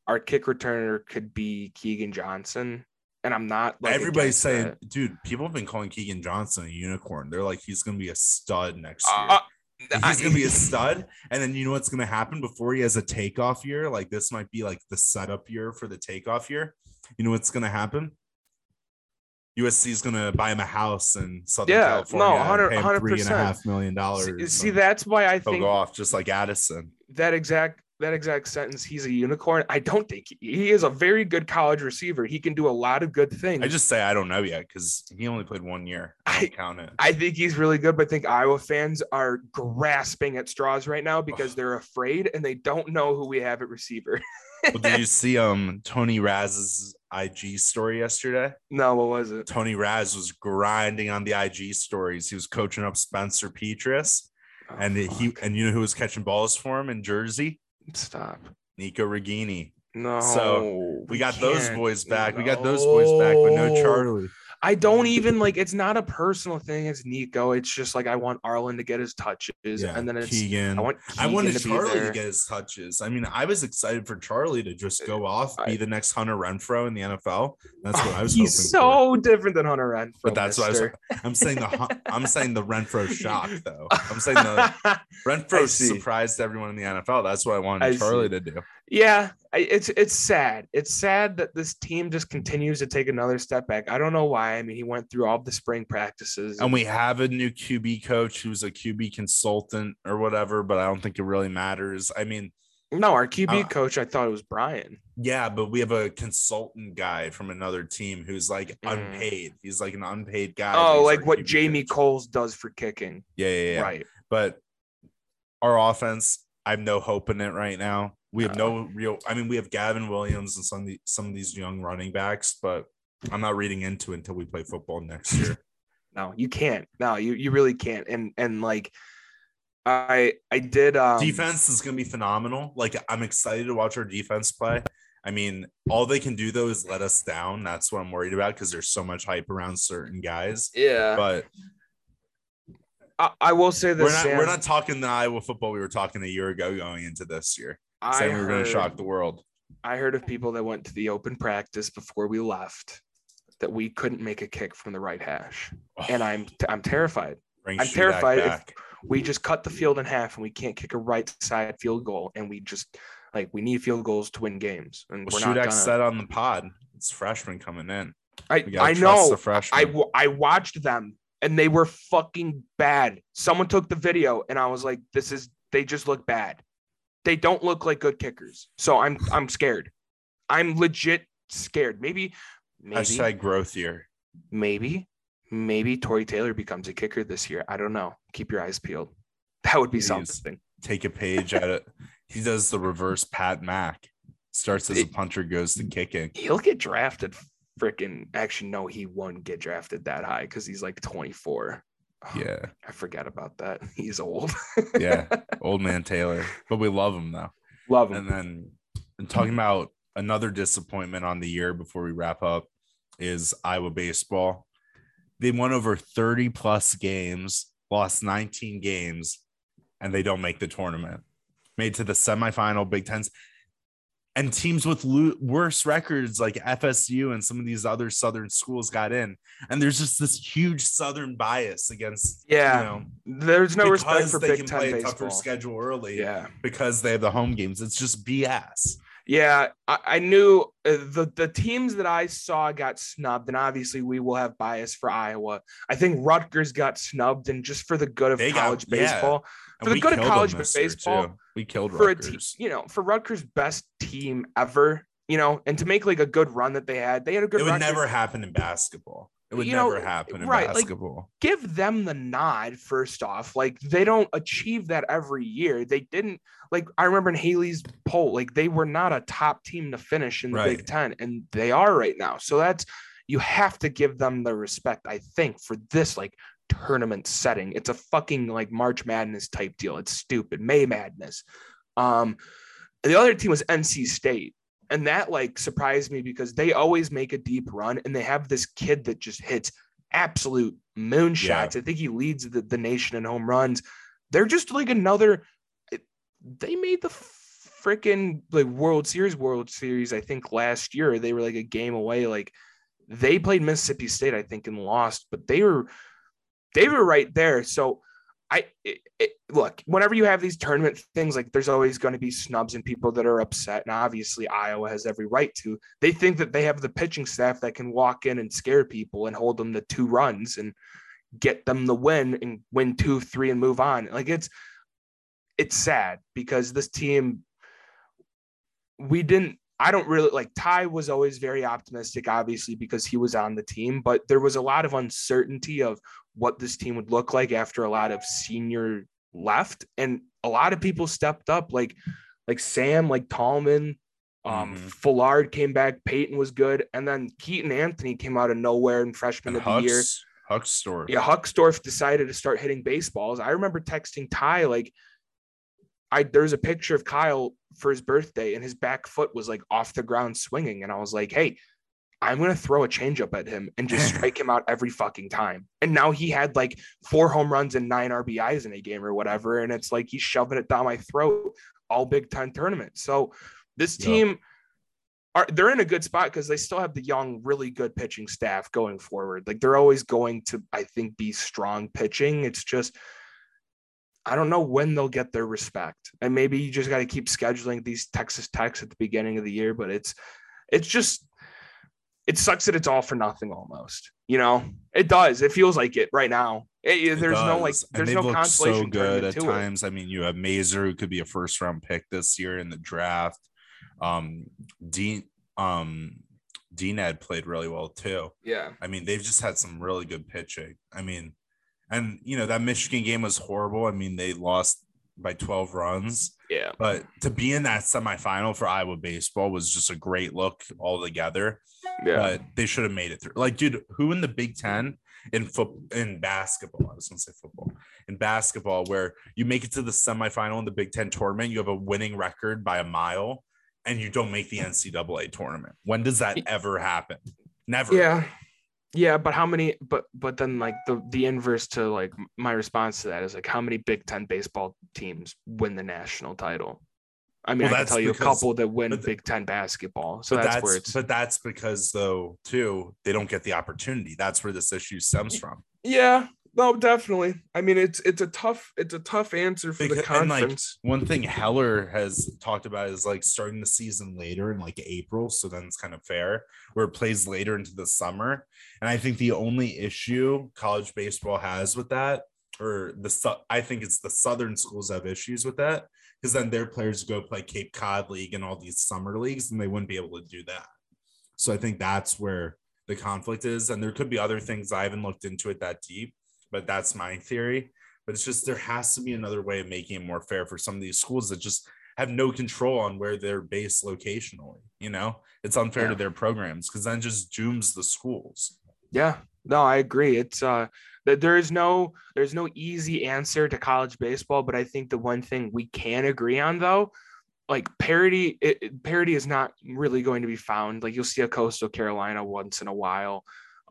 our kick returner could be Keagan Johnson, and I'm not. Like, Everybody's saying, that. dude, people have been calling Keagan Johnson a unicorn. They're like, he's gonna be a stud next year. Uh, he's gonna be a stud. And then you know what's gonna happen before he has a takeoff year? Like this might be like the setup year for the takeoff year. You know what's gonna happen? USC is gonna buy him a house in Southern Yeah, California. no, and 100 pay him three and a 100%. half dollars. See, see, that's why I he'll think go off just like Addison. that exact that exact sentence. He's a unicorn. I don't think he, he is a very good college receiver. He can do a lot of good things. I just say I don't know yet because he only played one year. I I- count it. I think he's really good, but I think Iowa fans are grasping at straws right now because they're afraid and they don't know who we have at receiver. well, did you see um Tony Raz's IG story yesterday? no, what was it? Tony Raz was grinding on the IG stories. He was coaching up Spencer Petras, Oh, and he fuck. and you know who was catching balls for him in Jersey? Stop. Nico Ragaini. No, So, We got those can't. boys back. We got those boys back, but no No. Charlie. I don't even like it's not a personal thing. It's Nico. It's just like I want Arland to get his touches, Yeah, and then it's Keagan. I want I wanted to Charlie to get his touches. I mean, I was excited for Charlie to just uh, go off, be I- the next Hunter Renfrow in the NFL. That's what I was He's hoping so different than Hunter Renfrow. But that's what I was. I'm saying the I'm saying the Renfrow shock though. I'm saying the Renfrow surprised everyone in the NFL. That's what I wanted I Charlie see. to do. Yeah, it's it's sad. It's sad that this team just continues to take another step back. I don't know why. I mean, he went through all the spring practices. And we have a new QB coach who's a QB consultant or whatever, but I don't think it really matters. I mean, no, our QB Uh, coach, I thought it was Brian. yeah, but we have a consultant guy from another team who's like Mm. unpaid. He's like an unpaid guy. Oh, like what QB Jamie coach. Coles does for kicking. Yeah, yeah, yeah. Right. But our offense, I have no hope in it right now. We have no real. I mean, we have Gavin Williams and some of the, some of these young running backs, but I'm not reading into it until we play football next year. No, you can't. No, you you really can't. And and like I I did um defense is going to be phenomenal. Like I'm excited to watch our defense play. I mean, all they can do though is let us down. That's what I'm worried about because there's so much hype around certain guys. Yeah. But I, I will say this. we're not Sam, we're not talking the Iowa football we were talking a year ago going into this year, I saying we were going to shock the world. I heard of people that went to the open practice before we left that we couldn't make a kick from the right hash. And I'm I'm terrified. Bring I'm terrified if- we just cut the field in half and we can't kick a right side field goal and we just like we need field goals to win games and Well, we're Shudak said on the pod, it's freshmen coming in. I I know the I freshmen. w- I watched them and they were fucking bad. Someone took the video and I was like, this is they just look bad. They don't look like good kickers. So I'm I'm scared. I'm legit scared. Maybe maybe Hashtag growth year. maybe maybe Tory Taylor becomes a kicker this year. I don't know. Keep your eyes peeled. That would be Please. something. Take a page at it. He does the reverse Pat Mac. Starts as a punter, goes to kicking. He'll get drafted. Freaking actually, no, he won't get drafted that high because he's like 24. Oh, Yeah, I forget about that. He's old. yeah. Old man Taylor. But we love him though. Love him. And then and talking about another disappointment on the year before we wrap up is Iowa baseball. They won over 30 plus games, lost 19 games, and they don't make the tournament. Made to the semifinal Big Tens. And teams with lo- worse records like FSU and some of these other Southern schools got in. And there's just this huge Southern bias against, Yeah. you know, There's no respect for they Big can Ten play a baseball. tougher schedule early Yeah. because they have the home games. It's just BS. Yeah, I, I knew uh, the the teams that I saw got snubbed, and obviously we will have bias for Iowa. I think Rutgers got snubbed, and just for the good of They college yeah. baseball, And For the good of college baseball, too. We killed for a team, Rutgers. you know, for Rutgers' best team ever, you know, and to make like a good run that they had, they had a good. It would record. never happen in basketball. It would You know, never happen in right, like, basketball. give them the nod first off. Like they don't achieve that every year. They didn't like I remember in Haley's poll, like they were not a top team to finish in the Big Ten, and they are right now. So that's you have to give them the respect, I think, for this like tournament setting. It's a fucking like March Madness type deal. It's stupid. May Madness. Um the other team was NC State. And that like surprised me because they always make a deep run and they have this kid that just hits absolute moonshots. I think he leads the, the nation in home runs. They're just like another. They made the freaking like World Series, World Series. I think last year they were like a game away. Like they played Mississippi State, I think, and lost, but they were they were right there. So I it, it, look whenever you have these tournament things, like there's always going to be snubs and people that are upset, and obviously Iowa has every right to. They think that they have the pitching staff that can walk in and scare people and hold them to two runs and get them the win and win two, three, and move on. Like it's it's sad because this team we didn't I don't really like Ty was always very optimistic, obviously, because he was on the team, but there was a lot of uncertainty of what this team would look like after a lot of senior left. And a lot of people stepped up, like like Sam, like Tallman, um, Mhm. Fullard came back, Peyton was good, and then Keaton Anthony came out of nowhere in freshman And of the year. Huxtor. Yeah, Huckstorf decided to start hitting baseballs. I remember texting Ty like I there's a picture of Kyle for his birthday and his back foot was like off the ground swinging and I was like, "Hey, I'm going to throw a changeup at him and just strike him out every fucking time." And now he had like four home runs and 9 RBIs in a game or whatever and it's like he's shoving it down my throat all Big 10 tournament. So this team are they're in a good spot because they still have the young, really good pitching staff going forward. Like they're always going to, I think, be strong pitching. It's just I don't know when they'll get their respect. And maybe you just got to keep scheduling these Texas Techs at the beginning of the year, but it's it's just it sucks that it's all for nothing almost. You know, it does. It feels like it right now. It- It there's no like does. There's no consolation so good at to it. times. I mean, you have Mazur who could be a first round pick this year in the draft. Um, Dean, um, Dean Ed played really well too. Yeah. I mean, they've just had some really good pitching. I mean, and you know that Michigan game was horrible. I mean, they lost by 12 runs, Yeah. but to be in that semifinal for Iowa baseball was just a great look altogether. Yeah. But they should have made it through. Like, dude, who in the Big Ten in foot in basketball? I was gonna say football in basketball, where you make it to the semifinal in the Big Ten tournament, you have a winning record by a mile, and you don't make the NCAA tournament. When does that ever happen? Never. Yeah. Yeah, but how many but but then like the the inverse to like my response to that is like how many Big 10 baseball teams win the national title? I mean, Well, I can tell you a couple that win the- Big 10 basketball. So that's, that's, where it's but that's because though too they don't get the opportunity. That's where this issue stems from. Yeah. No, definitely. I mean, it's it's a tough it's a tough answer for the Because- and, like. One thing Heller has talked about is like starting the season later in like April. So then it's kind of fair where it plays later into the summer. And I think the only issue college baseball has with that, or the I think it's the southern schools have issues with that because then their players go play Cape Cod League and all these summer leagues and they wouldn't be able to do that. So I think that's where the conflict is. And there could be other things I haven't looked into it that deep, but that's my theory but it's just there has to be another way of making it more fair for some of these schools that just have no control on where they're based locationally. You know, it's unfair Yeah. to their programs because then just dooms the schools. Yeah, no, I agree. It's uh that there is no there's no easy answer to college baseball, but I think the one thing we can agree on though, like parity, it, it- parity is not really going to be found. Like you'll see a Coastal Carolina once in a while,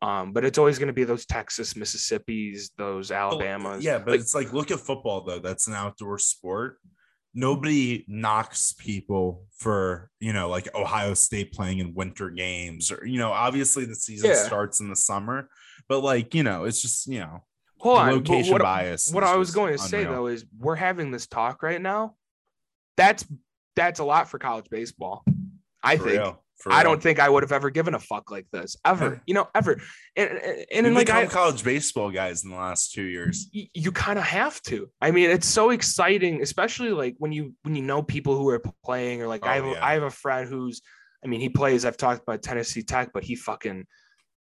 um, but it's always going to be those Texas, Mississippi's, those Alabamas. Yeah, but Like, it's like look at football though. That's an outdoor sport. Nobody knocks people for you know like Ohio State playing in winter games or you know obviously the season Yeah. starts in the summer, but like you know it's just you know hold on, location what, bias. what I was going to say though is we're having this talk right now. That's that's a lot for college baseball. I For think. real, for I real. don't think I would have ever given a fuck like this ever. Yeah. You know, ever. And and, and like I, college baseball guys in the last two years. y- you kind of have to. I mean, it's so exciting, especially like when you when you know people who are playing or like oh, I Oh, have yeah. I have a friend who's I mean, he plays. I've talked about Tennessee Tech, but he fucking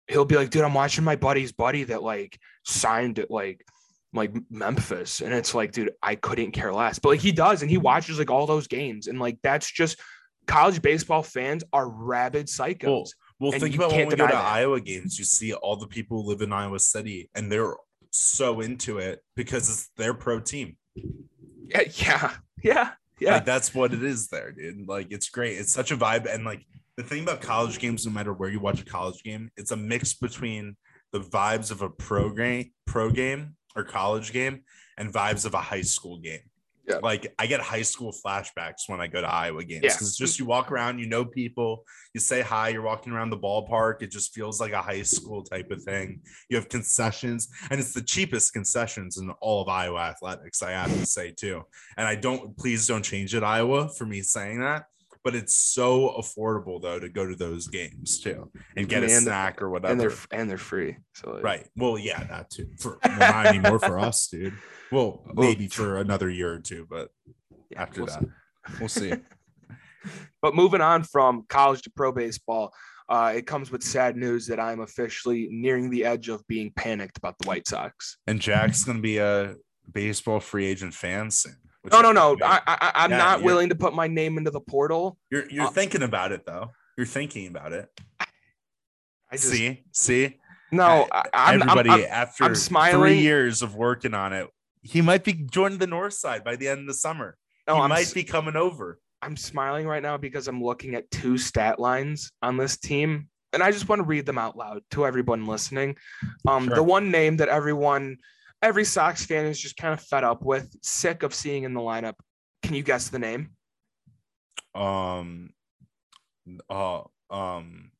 he'll be like, dude, I'm watching my buddy's buddy that like signed it like like Memphis, and it's like, dude, I couldn't care less. But like he does, and he mm-hmm. watches like all those games, and like that's just college baseball fans are rabid psychos. Well, well, think about when we go to that. Iowa games. You see all the people who live in Iowa City, and they're so into it because it's their pro team. yeah, yeah, yeah, yeah. Like that's what it is there, dude. Like it's great. It's such a vibe, and like the thing about college games, no matter where you watch a college game, it's a mix between the vibes of a pro game, pro game or college game, and vibes of a high school game. Yeah. Like I get high school flashbacks when I go to Iowa games Yeah. because it's just you walk around, you know people, you say hi, you're walking around the ballpark. It just feels like a high school type of thing. You have concessions, and it's the cheapest concessions in all of Iowa athletics, I have to say too. And I don't please don't change it, Iowa, for me saying that. But it's so affordable though to go to those games too and get a snack or and whatever. they're and they're free. So like, Right. Well, yeah, that too. For well, not anymore for us, dude. Well, Well, maybe for another year or two, but yeah, after we'll that, see. we'll see. But moving on from college to pro baseball, uh, it comes with sad news that I'm officially nearing the edge of being panicked about the White Sox. And Jack's gonna be a baseball free agent fan soon. No, no, no. I, I, I'm Yeah, not willing to put my name into the portal. you're you're uh, thinking about it though. You're thinking about it. I just see, see, no. I, I'm, I'm- everybody I'm- after I'm smiling. three years of working on it, he might be joining the North Side by the end of the summer. no, he I'm, might s- be coming over. I'm smiling right now because I'm looking at two stat lines on this team, and I just want to read them out loud to everyone listening. Um, Sure. the one name that everyone, every Sox fan is just kind of fed up with, sick of seeing in the lineup. Can you guess the name? Um, uh, um,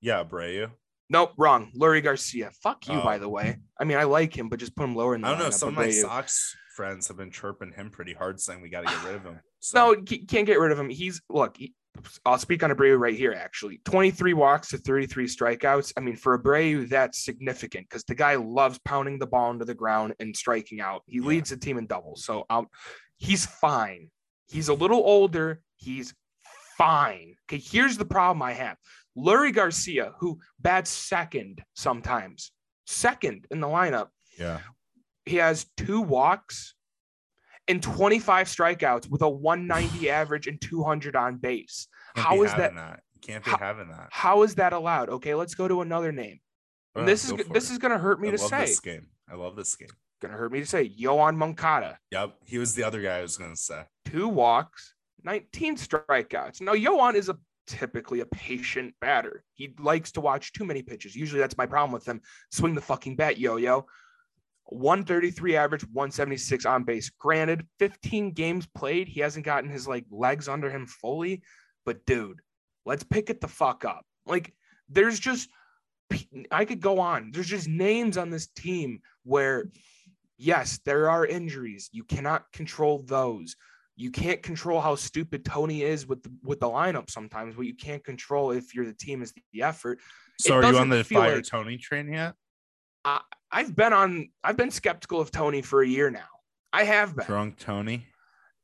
yeah, Abreu. Nope, wrong. Leury Garcia. Fuck you, Oh. by the way. I mean, I like him, but just put him lower in the I don't know. Some of my. Sox friends have been chirping him pretty hard, saying we got to get rid of him. So, No, can't get rid of him. He's look. He, I'll speak on Abreu right here. Actually, 23 walks to 33 strikeouts. I mean, for Abreu, that's significant because the guy loves pounding the ball into the ground and striking out. He Yeah. leads the team in doubles, so out. He's fine. He's a little older. He's fine. Okay, here's the problem I have. Leury Garcia, who bats second sometimes, second in the lineup yeah, he has two walks and 25 strikeouts with a 190 average and 200 on base. Can't How is that? that? You can't be How- having that. How is that allowed? Okay, let's go to another name. Oh, this is go g- for this it. is gonna hurt me I to love say. this game. I love this game. Gonna hurt me to say. Yoán Moncada, Yep, he was the other guy I was gonna say. two walks, 19 strikeouts. Now Yoán is a typically a patient batter. He likes to watch too many pitches. Usually that's my problem with him. Swing the fucking bat, yo yo. 133 average, 176 on base. Granted, 15 games played. He hasn't gotten his like legs under him fully, but dude, let's pick it the fuck up. Like, there's just I could go on. There's just names on this team where, yes, there are injuries. You cannot control those. You can't control how stupid Tony is with the, with the lineup sometimes, but you can't control if you're the team is the effort. So It are you on the fire like- Tony train yet? I've been on. I've been skeptical of Tony for a year now. I have been. Drunk Tony.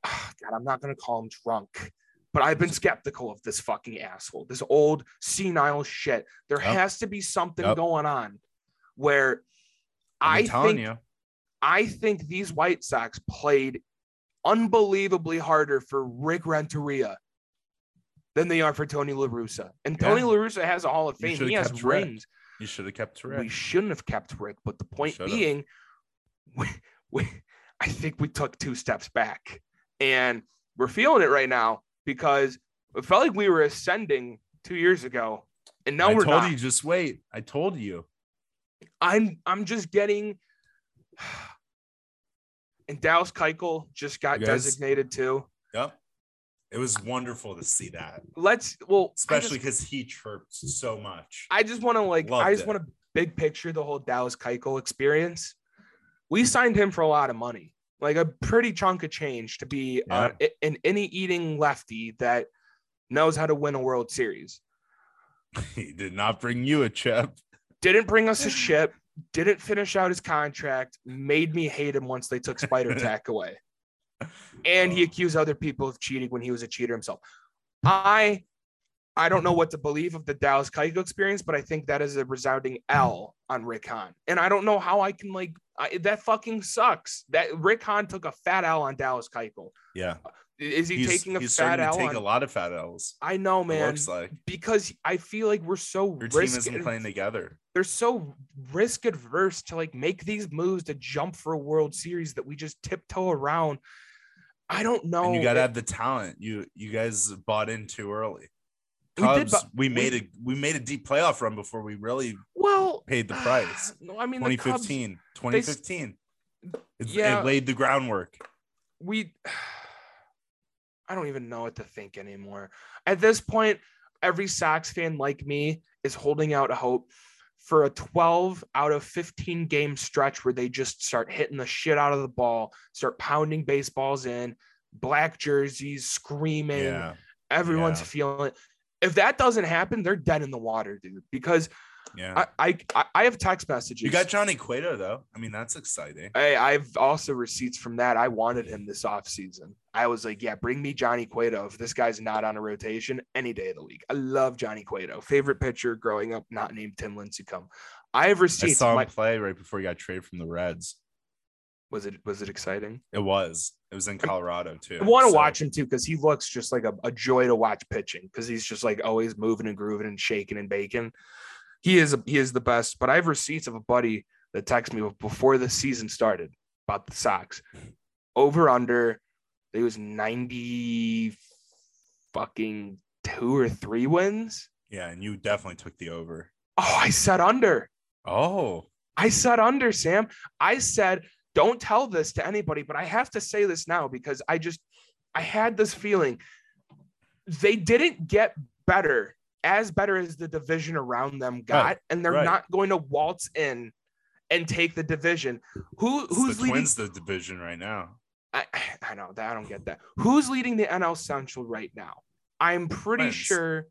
Ah, God, I'm not gonna call him drunk, but I've been skeptical of this fucking asshole, this old senile shit. There Yep. has to be something Yep. going on where I'm I think you. I think these White Sox played unbelievably harder for Rick Renteria than they are for Tony La Russa. And Tony Yeah. La Russa has a Hall of Fame. He has kept Rick. rings. You should have kept We shouldn't have kept Rick, but the point being, we, we, I think we took two steps back, and we're feeling it right now because it felt like we were ascending two years ago, and now I we're told not. you, just wait. I told you. I'm I'm just getting. And Dallas Keuchel just got guys- designated too. Yep. It was wonderful to see that, Let's well, especially because he chirped so much. I just want to like I just want to big picture the whole Dallas Keuchel experience. We signed him for a lot of money, like a pretty chunk of change to be uh, an any eating lefty that knows how to win a World Series. he did not bring you a chip. Didn't bring us a ship. Didn't finish out his contract. Made me hate him once they took Spider Tack away. and he Oh. accused other people of cheating when he was a cheater himself. I I don't know what to believe of the Dallas Keuchel experience, but I think that is a resounding L on Rick Hahn. And I don't know how I can like I, that fucking sucks. That Rick Hahn took a fat L on Dallas Keuchel. Yeah, Is he he's, taking a he's fat starting to L? take on- a lot of fat L's. I know, it man, looks like because I feel like we're so your team isn't playing together. they're so risk adverse to like make these moves to jump for a World Series that we just tiptoe around. I don't know. and you got to have the talent. You you guys bought in too early. We did Cubs, we, bu- made we- a we made a deep playoff run before we really well paid the price. No, I mean the Cubs, 2015, 2015. It's, Yeah. It laid the groundwork. we I don't even know what to think anymore. At this point, every Sox fan like me is holding out hope for a 12 out of 15 game stretch where they just start hitting the shit out of the ball, start pounding baseballs in, black jerseys, screaming, Yeah, everyone's yeah. feeling it. If that doesn't happen, they're dead in the water, dude. Because yeah. I I, I- have text messages. you got Johnny Cueto though. I mean, that's exciting. Hey, I've also receipts from that. I wanted him this offseason. I was like, yeah, bring me Johnny Cueto. If this guy's not on a rotation any day of the week. I love Johnny Cueto. Favorite pitcher growing up, not named Tim Lincecum. I have receipts. I saw him My- play right before he got traded from the Reds. was it was it exciting? It was. It was in Colorado too. I want to So, watch him too because he looks just like a, a joy to watch pitching because he's just like always moving and grooving and shaking and baking. He is he is the best. But I have receipts of a buddy that texted me before the season started about the Sox. Over under, it was ninety fucking two or three wins. Yeah, and you definitely took the over. Oh, I said under. Oh, I said under, Sam. I said, don't tell this to anybody, but I have to say this now because I just, I had this feeling they didn't get better, as better as the division around them got, Right, and they're right. not going to waltz in and take the division. Who it's who's the leading? The division right now. I, I know that I don't get that. Who's leading the NL Central right now? I'm pretty sure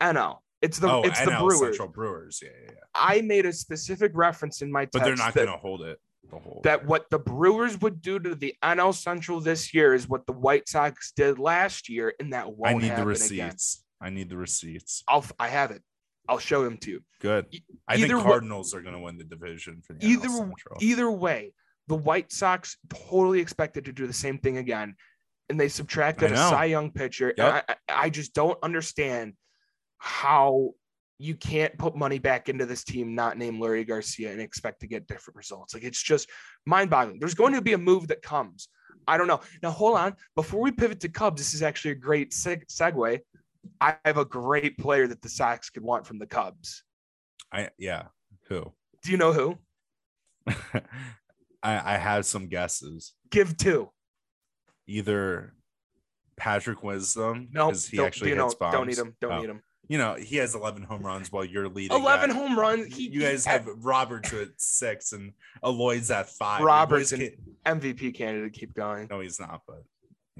NL. It's the oh, it's the Brewers. Central Brewers. Yeah, yeah, yeah. I made a specific reference in my text But they're not going to hold it the whole. that what the Brewers would do to the NL Central this year is what the White Sox did last year, and that I won't need the happen receipts. again. I need the receipts. I'll I have it. I'll show them to you. Good. E- I think Cardinals are going to win the division for the Either Central. either way, the White Sox totally expected to do the same thing again, and they subtracted a. Cy Young pitcher. Yep. I, I just don't understand how you can't put money back into this team not name Larry Garcia and expect to get different results. Like it's just mind-boggling. There's going to be a move that comes. I don't know. Now hold on. Before we pivot to Cubs, this is actually a great seg- segue. I have a great player that the Sox could want from the Cubs. I yeah. Who? Do you know who? I I have some guesses. Give two. Either Patrick Wisdom No, because he actually know, hits bombs. don't need him. Don't Oh. need him. you know, he has 11 home runs while you're leading. 11 at- home runs. He, you guys have Roberts at six and Eloy's at five. Roberts boys MVP candidate. Keep going. no, he's not, but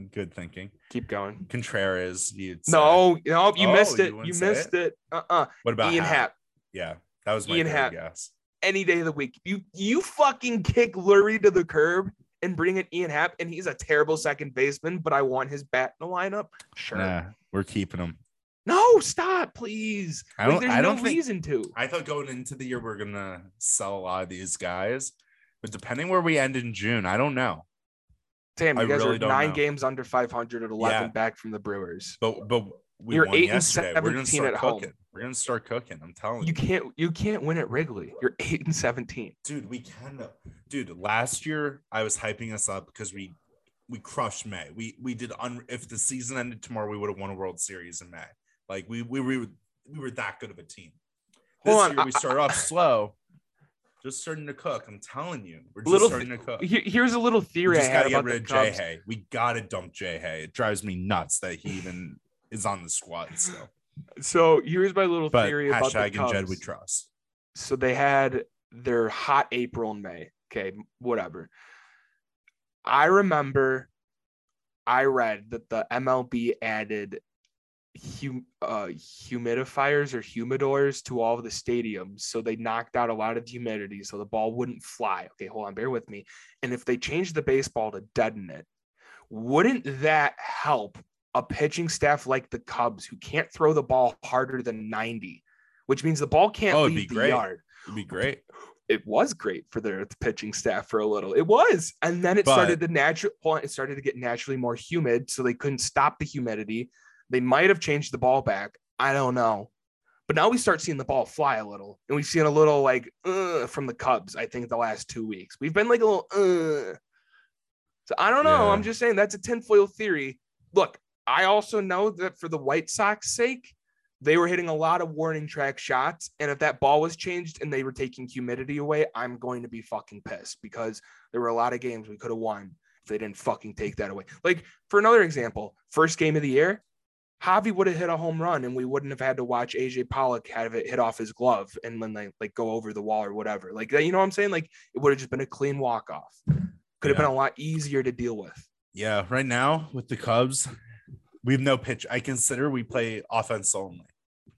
good thinking. Keep going. Contreras, you'd say. No, no, you Oh, missed it. You, wouldn't missed it. Uh-uh. What about Ian Happ? Happ. Yeah, that was my Ian Happ. guess. Any day of the week. You you fucking kick Leury to the curb and bring in Ian Happ, and he's a terrible second baseman, but I want his bat in the lineup. Sure. Nah, we're keeping him. No, stop, please. I don't- there's I don't think- reason to. I thought going into the year we're gonna sell a lot of these guys, but depending where we end in June, I don't know. Damn, you I guys really are nine know. games under 500 at 11 Yeah. back from the Brewers. But but we You're won eight and yesterday. We're gonna 17 start at home. cooking. We're gonna start cooking. I'm telling You you, can't you can't win at Wrigley. You're eight and 17. dude. We can. Dude, last year I was hyping us up because we we crushed May. We we did un. If the season ended tomorrow, we would have won a World Series in May. Like we we we were, we were that good of a team. This Hold on, year we I- started off slow. Just starting to cook. I'm telling you, we're just Little starting to cook. Here- here's a little theory I just gotta get rid of Jay Hay. We gotta dump Jay Hay. It drives me nuts that he even is on the squad still. So here's my little But theory about the hashtag and Jed Cubs. we trust. so they had their hot April and May. Okay, whatever. I remember I read that the MLB added hum, uh, humidifiers or humidors to all of the stadiums. So they knocked out a lot of the humidity so the ball wouldn't fly. Okay, hold on, bear with me. And if they changed the baseball to deaden it, wouldn't that help a pitching staff like the Cubs who can't throw the ball harder than 90, which means the ball can't Oh, leave be the great. yard? It'd be great. it was great for their pitching staff for a little. It was, and then it But- started to natural. It started to get naturally more humid, so they couldn't stop the humidity. They might have changed the ball back. I don't know, but now we start seeing the ball fly a little, and we've seen a little like uh, from the Cubs. I think the last two weeks we've been like a little. Uh. So I don't know. Yeah. I'm just saying that's a tinfoil theory. Look, I also know that for the White Sox sake, they were hitting a lot of warning track shots. And if that ball was changed and they were taking humidity away, I'm going to be fucking pissed because there were a lot of games we could have won if they didn't fucking take that away. Like, for another example, first game of the year, Javi would have hit a home run and we wouldn't have had to watch AJ Pollock have it hit off his glove and then they like go over the wall or whatever. Like, you know what I'm saying? Like, it would have just been a clean walk off. Could have Yeah. been a lot easier to deal with. Yeah, right now with the Cubs, we have no pitch. I consider we play offense only.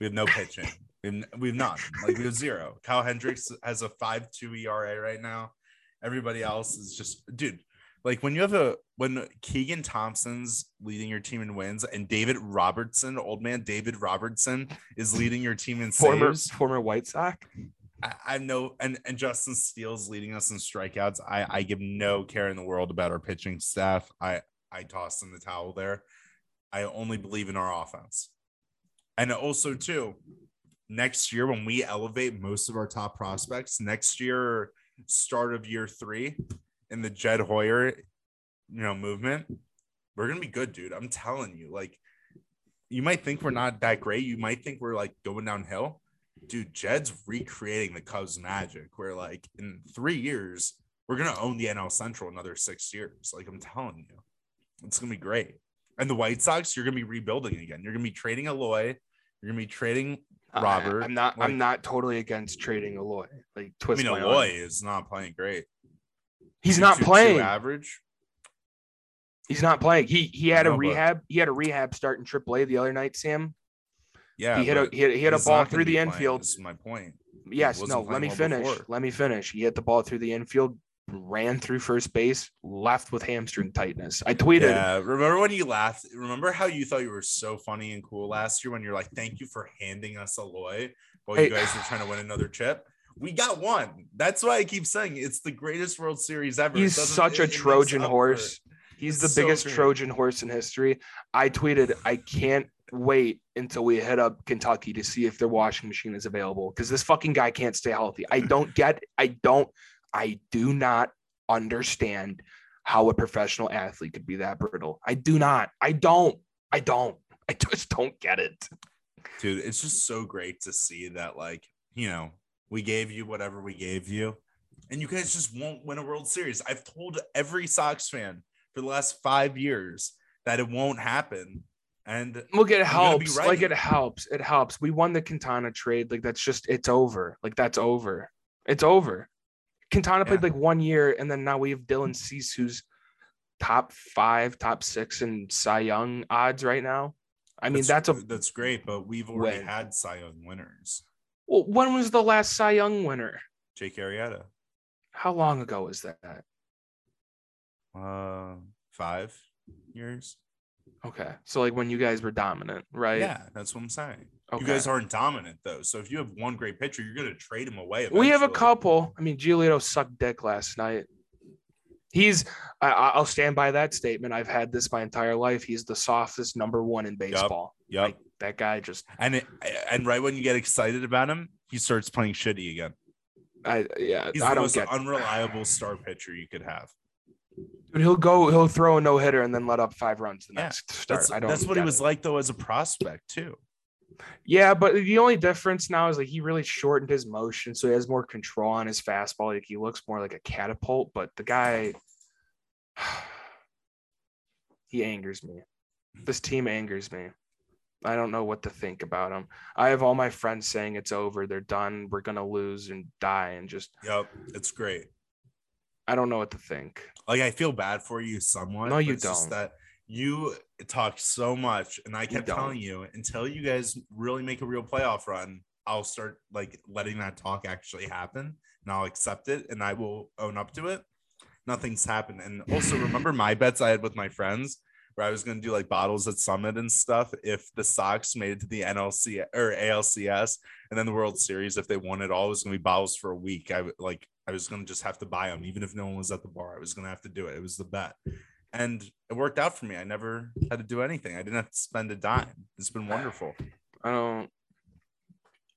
We have no pitching. We've, we've none. Like we have zero. Kyle Hendricks has a five two ERA right now. Everybody else is just dude. Like when you have a when Keegan Thompson's leading your team in wins and David Robertson, old man David Robertson, is leading your team in Former saves. former White Sox. I, I know, and and Justin Steele's leading us in strikeouts. I I give no care in the world about our pitching staff. I I toss in the towel there. I only believe in our offense, and also too, next year when we elevate most of our top prospects, next year start of year three, in the Jed Hoyer, you know, movement, we're gonna be good, dude. I'm telling you, like. You might think we're not that great. You might think we're like going downhill dude, Jed's recreating the Cubs magic where like in three years, we're gonna own the NL Central another six years. Like I'm telling you, it's gonna be great. And the White Sox, you're gonna be rebuilding again. You're gonna be trading Eloy, you're gonna be trading Robert. I, am not. like- I'm not totally against trading Eloy. Like I twist mean my arm. Eloy is not playing great. He's not playing. average. He's not playing. He he had a rehab. He had a rehab start in AAA the other night. Sam. Yeah, he hit a he hit, he hit a ball through the infield. This is my point. Yes. No. Let me well finish. before. Let me finish. He hit the ball through the infield, ran through first base, left with hamstring tightness. I tweeted. Yeah, remember when you laughed? Remember how you thought you were so funny and cool last year when you're like, "Thank you for handing us Eloy," while Hey. you guys were trying to win another chip. We got one. That's why I keep saying it's the greatest World Series ever. He's such a it Trojan horse. He's It's the so biggest great. Trojan horse in history. I tweeted, I can't wait until we head up Kentucky to see if their washing machine is available because this fucking guy can't stay healthy. I don't get, I don't, I do not understand how a professional athlete could be that brittle. I do not. I don't. I don't. I just don't get it. dude. It's just so great to see that, like, you know, we gave you whatever we gave you, and you guys just won't win a World Series. I've told every Sox fan for the last five years that it won't happen. And Look, it helps. Like it helps. It helps. We won the Quintana trade. Like that's just it's over. Like that's over. It's over. Quintana played like one year, and then now we have Dylan Cease, who's top five, top six in Cy Young odds right now. I mean, that's, a that's great, but we've already win. had Cy Young winners. Well, when was the last Cy Young winner? Jake Arrieta, How long ago was that? uh, five years. Okay, so like when you guys were dominant, right? Yeah, that's what I'm saying. Okay. You guys aren't dominant though, so if you have one great pitcher, you're gonna trade him away. We have a couple. I mean, Giolito sucked dick last night. He's. I, I'll stand by that statement. I've had this my entire life. He's the softest number one in baseball. Yep. Like that guy just. and it, and right when you get excited about him, he starts playing shitty again. I yeah. He's I the don't most get. unreliable star pitcher you could have. Dude, he'll go. He'll throw a no hitter and then let up five runs the Yeah, next start. That's, I don't. that's what he was it. like though as a prospect too. Yeah, but the only difference now is like he really shortened his motion, so he has more control on his fastball. Like he looks more like a catapult. But the guy, he angers me. This team angers me. I don't know what to think about them. I have all my friends saying it's over. They're done. We're gonna lose and die. And just Yep, it's great. I don't know what to think. Like I feel bad for you somewhat. No, you don't. that you talk so much, and I kept don't. telling you until you guys really make a real playoff run, I'll start like letting that talk actually happen, and I'll accept it, and I will own up to it. Nothing's happened, and also remember my bets I had with my friends. Where I was gonna do like bottles at Summit and stuff if the Sox made it to the NLC or ALCS and then the World Series if they won it all it was gonna be bottles for a week. I like I was gonna just have to buy them even if no one was at the bar. I was gonna have to do it. It was the bet, and it worked out for me. I never had to do anything. I didn't have to spend a dime. It's been wonderful. I don't.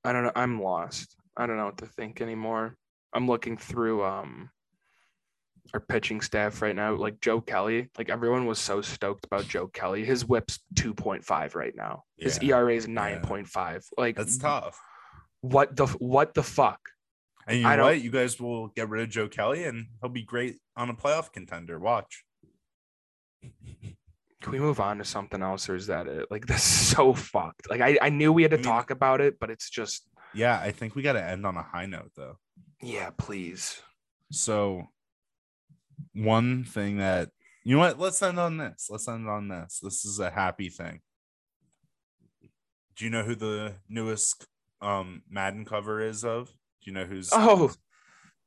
I don't know. I'm lost. I don't know what to think anymore. I'm looking through um our pitching staff right now. Like Joe Kelly, like everyone was so stoked about Joe Kelly. His whip's 2.5 right now. His Yeah, ERA is 9.5. Like That's tough. what the what the fuck? And you know what? You guys will get rid of Joe Kelly, and he'll be great on a playoff contender. Watch. Can we move on to something else, or is that it? Like this is so fucked. Like I, I knew we had to I mean- talk about it, but it's just Yeah, I think we got to end on a high note though. yeah, please. So, one thing that you know what? Let's end on this. Let's end on this. This is a happy thing. Do you know who the newest um Madden cover is of? Do you know who's Oh,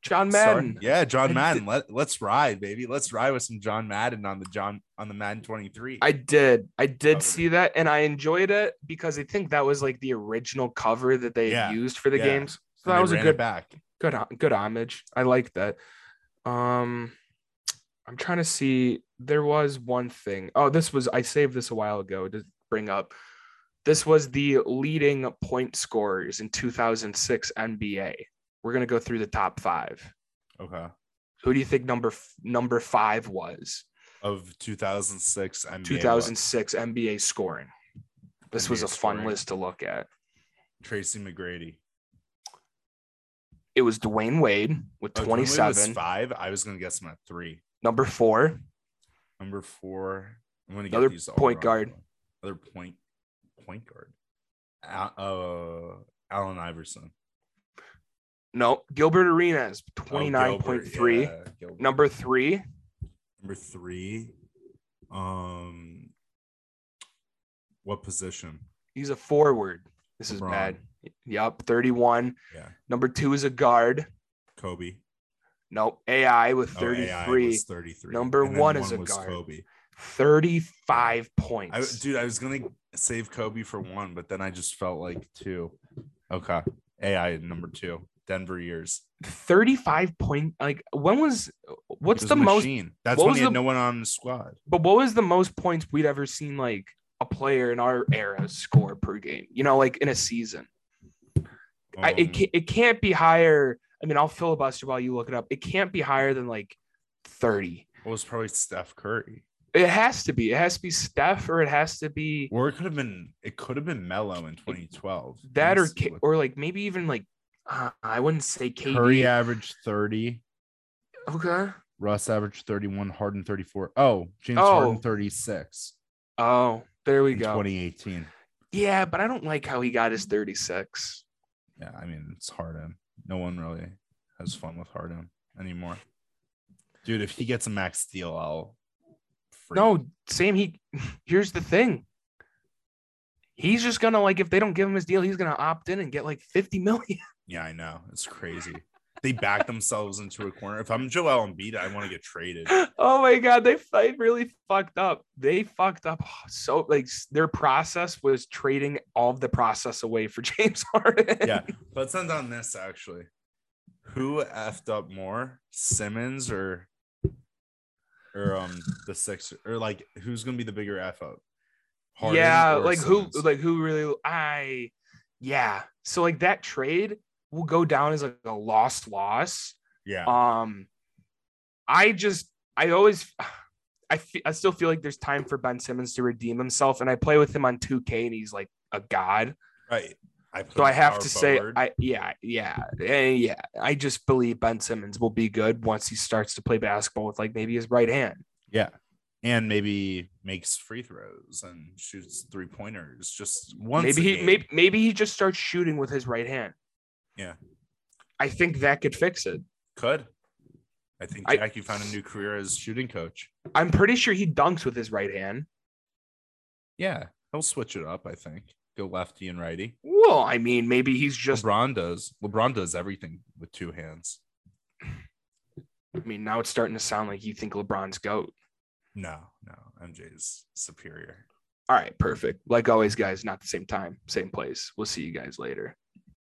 John Sorry? Madden. Yeah, John Madden. Let let's ride, baby. Let's ride with some John Madden on the John on the Madden 23. I did. I did Covered. see that and I enjoyed it because I think that was like the original cover that they Yeah, used for the yeah. games. So And that was a good back. good good homage. I like that. Um I'm trying to see there was one thing. Oh, this was I saved this a while ago to bring up. This was the leading point scorers in 2006 NBA. We're going to go through the top 5. Okay. Who do you think number number 5 was? Of 2006 NBA. 2006 NBA scoring. This was NBA a fun scoring. list to look at. Tracy McGrady. It was Dwyane Wade with Oh, Dwyane Wade was 27. five. I was gonna guess him at three. Number 4, Number four. I'm gonna Another these all point guard. though. Another point point guard. Uh, Allen Iverson. no, Gilbert Arenas Oh, 29.3. Gilbert, yeah, Number 3, number three. Um, what position? He's a forward. This is bad. Yep, 31. Yeah, Number two is a guard. Kobe. Nope. AI with Oh, AI 33. was 33. Number And one is a guard. Kobe. 35 I, points. dude, I was gonna save Kobe for one, but then I just felt like two. Okay, AI number two. Denver years. 35 point. Like, when was, what's was the most. That's what when he had the- no one on the squad. but what was the most points we'd ever seen, like, a player in our era score per game? You know, like in a season. I, it, Um, it can't be higher. I mean, I'll filibuster while you look it up. It can't be higher than like 30. it was probably Steph Curry, It has to be. It has to be Steph or it has to be or it could have been. It could have been Melo in 2012. That or K- or like maybe even like uh, I wouldn't say KD. Curry averaged 30. Okay. Russ averaged 31. Harden 34. Oh, James Oh. Harden 36. Oh, There we go. 2018. Yeah, but I don't like how he got his 36. Yeah, I mean it's Harden. No one really has fun with Harden anymore. Dude, if he gets a max deal, I'll freak. No, same. He here's the thing. He's just gonna like if they don't give him his deal, he's gonna opt in and get like 50 million. Yeah, I know. It's crazy. They back themselves into a corner. If I'm Joel Embiid, I want to get traded. oh my god, they they really fucked up. They fucked up so like their process was trading all of the process away for James Harden. Yeah, but let's end on this actually. Who effed up more, Simmons or or um the six or like who's gonna be the bigger f up? Harden yeah, like who like who really I yeah. So like that trade will go down as like a lost loss. yeah, Um, I just I always I fe- I still feel like there's time for Ben Simmons to redeem himself, and I play with him on 2K, and he's like a god. right. I So I have to say. I yeah yeah yeah. I just believe Ben Simmons will be good once he starts to play basketball with like maybe his right hand. yeah, and maybe makes free throws and shoots three pointers just once. maybe he maybe maybe he just starts shooting with his right hand. Yeah. I think that could fix it. could. I think I- Jackie found a new career as shooting coach. I'm pretty sure he dunks with his right hand. Yeah, he'll switch it up. I think go lefty and righty. Well, I mean, maybe he's just. LeBron does. LeBron does everything with two hands. I mean, now it's starting to sound like you think LeBron's goat. No, no, MJ's superior. All right, perfect. Like always, guys, not the same time, same place. We'll see you guys later.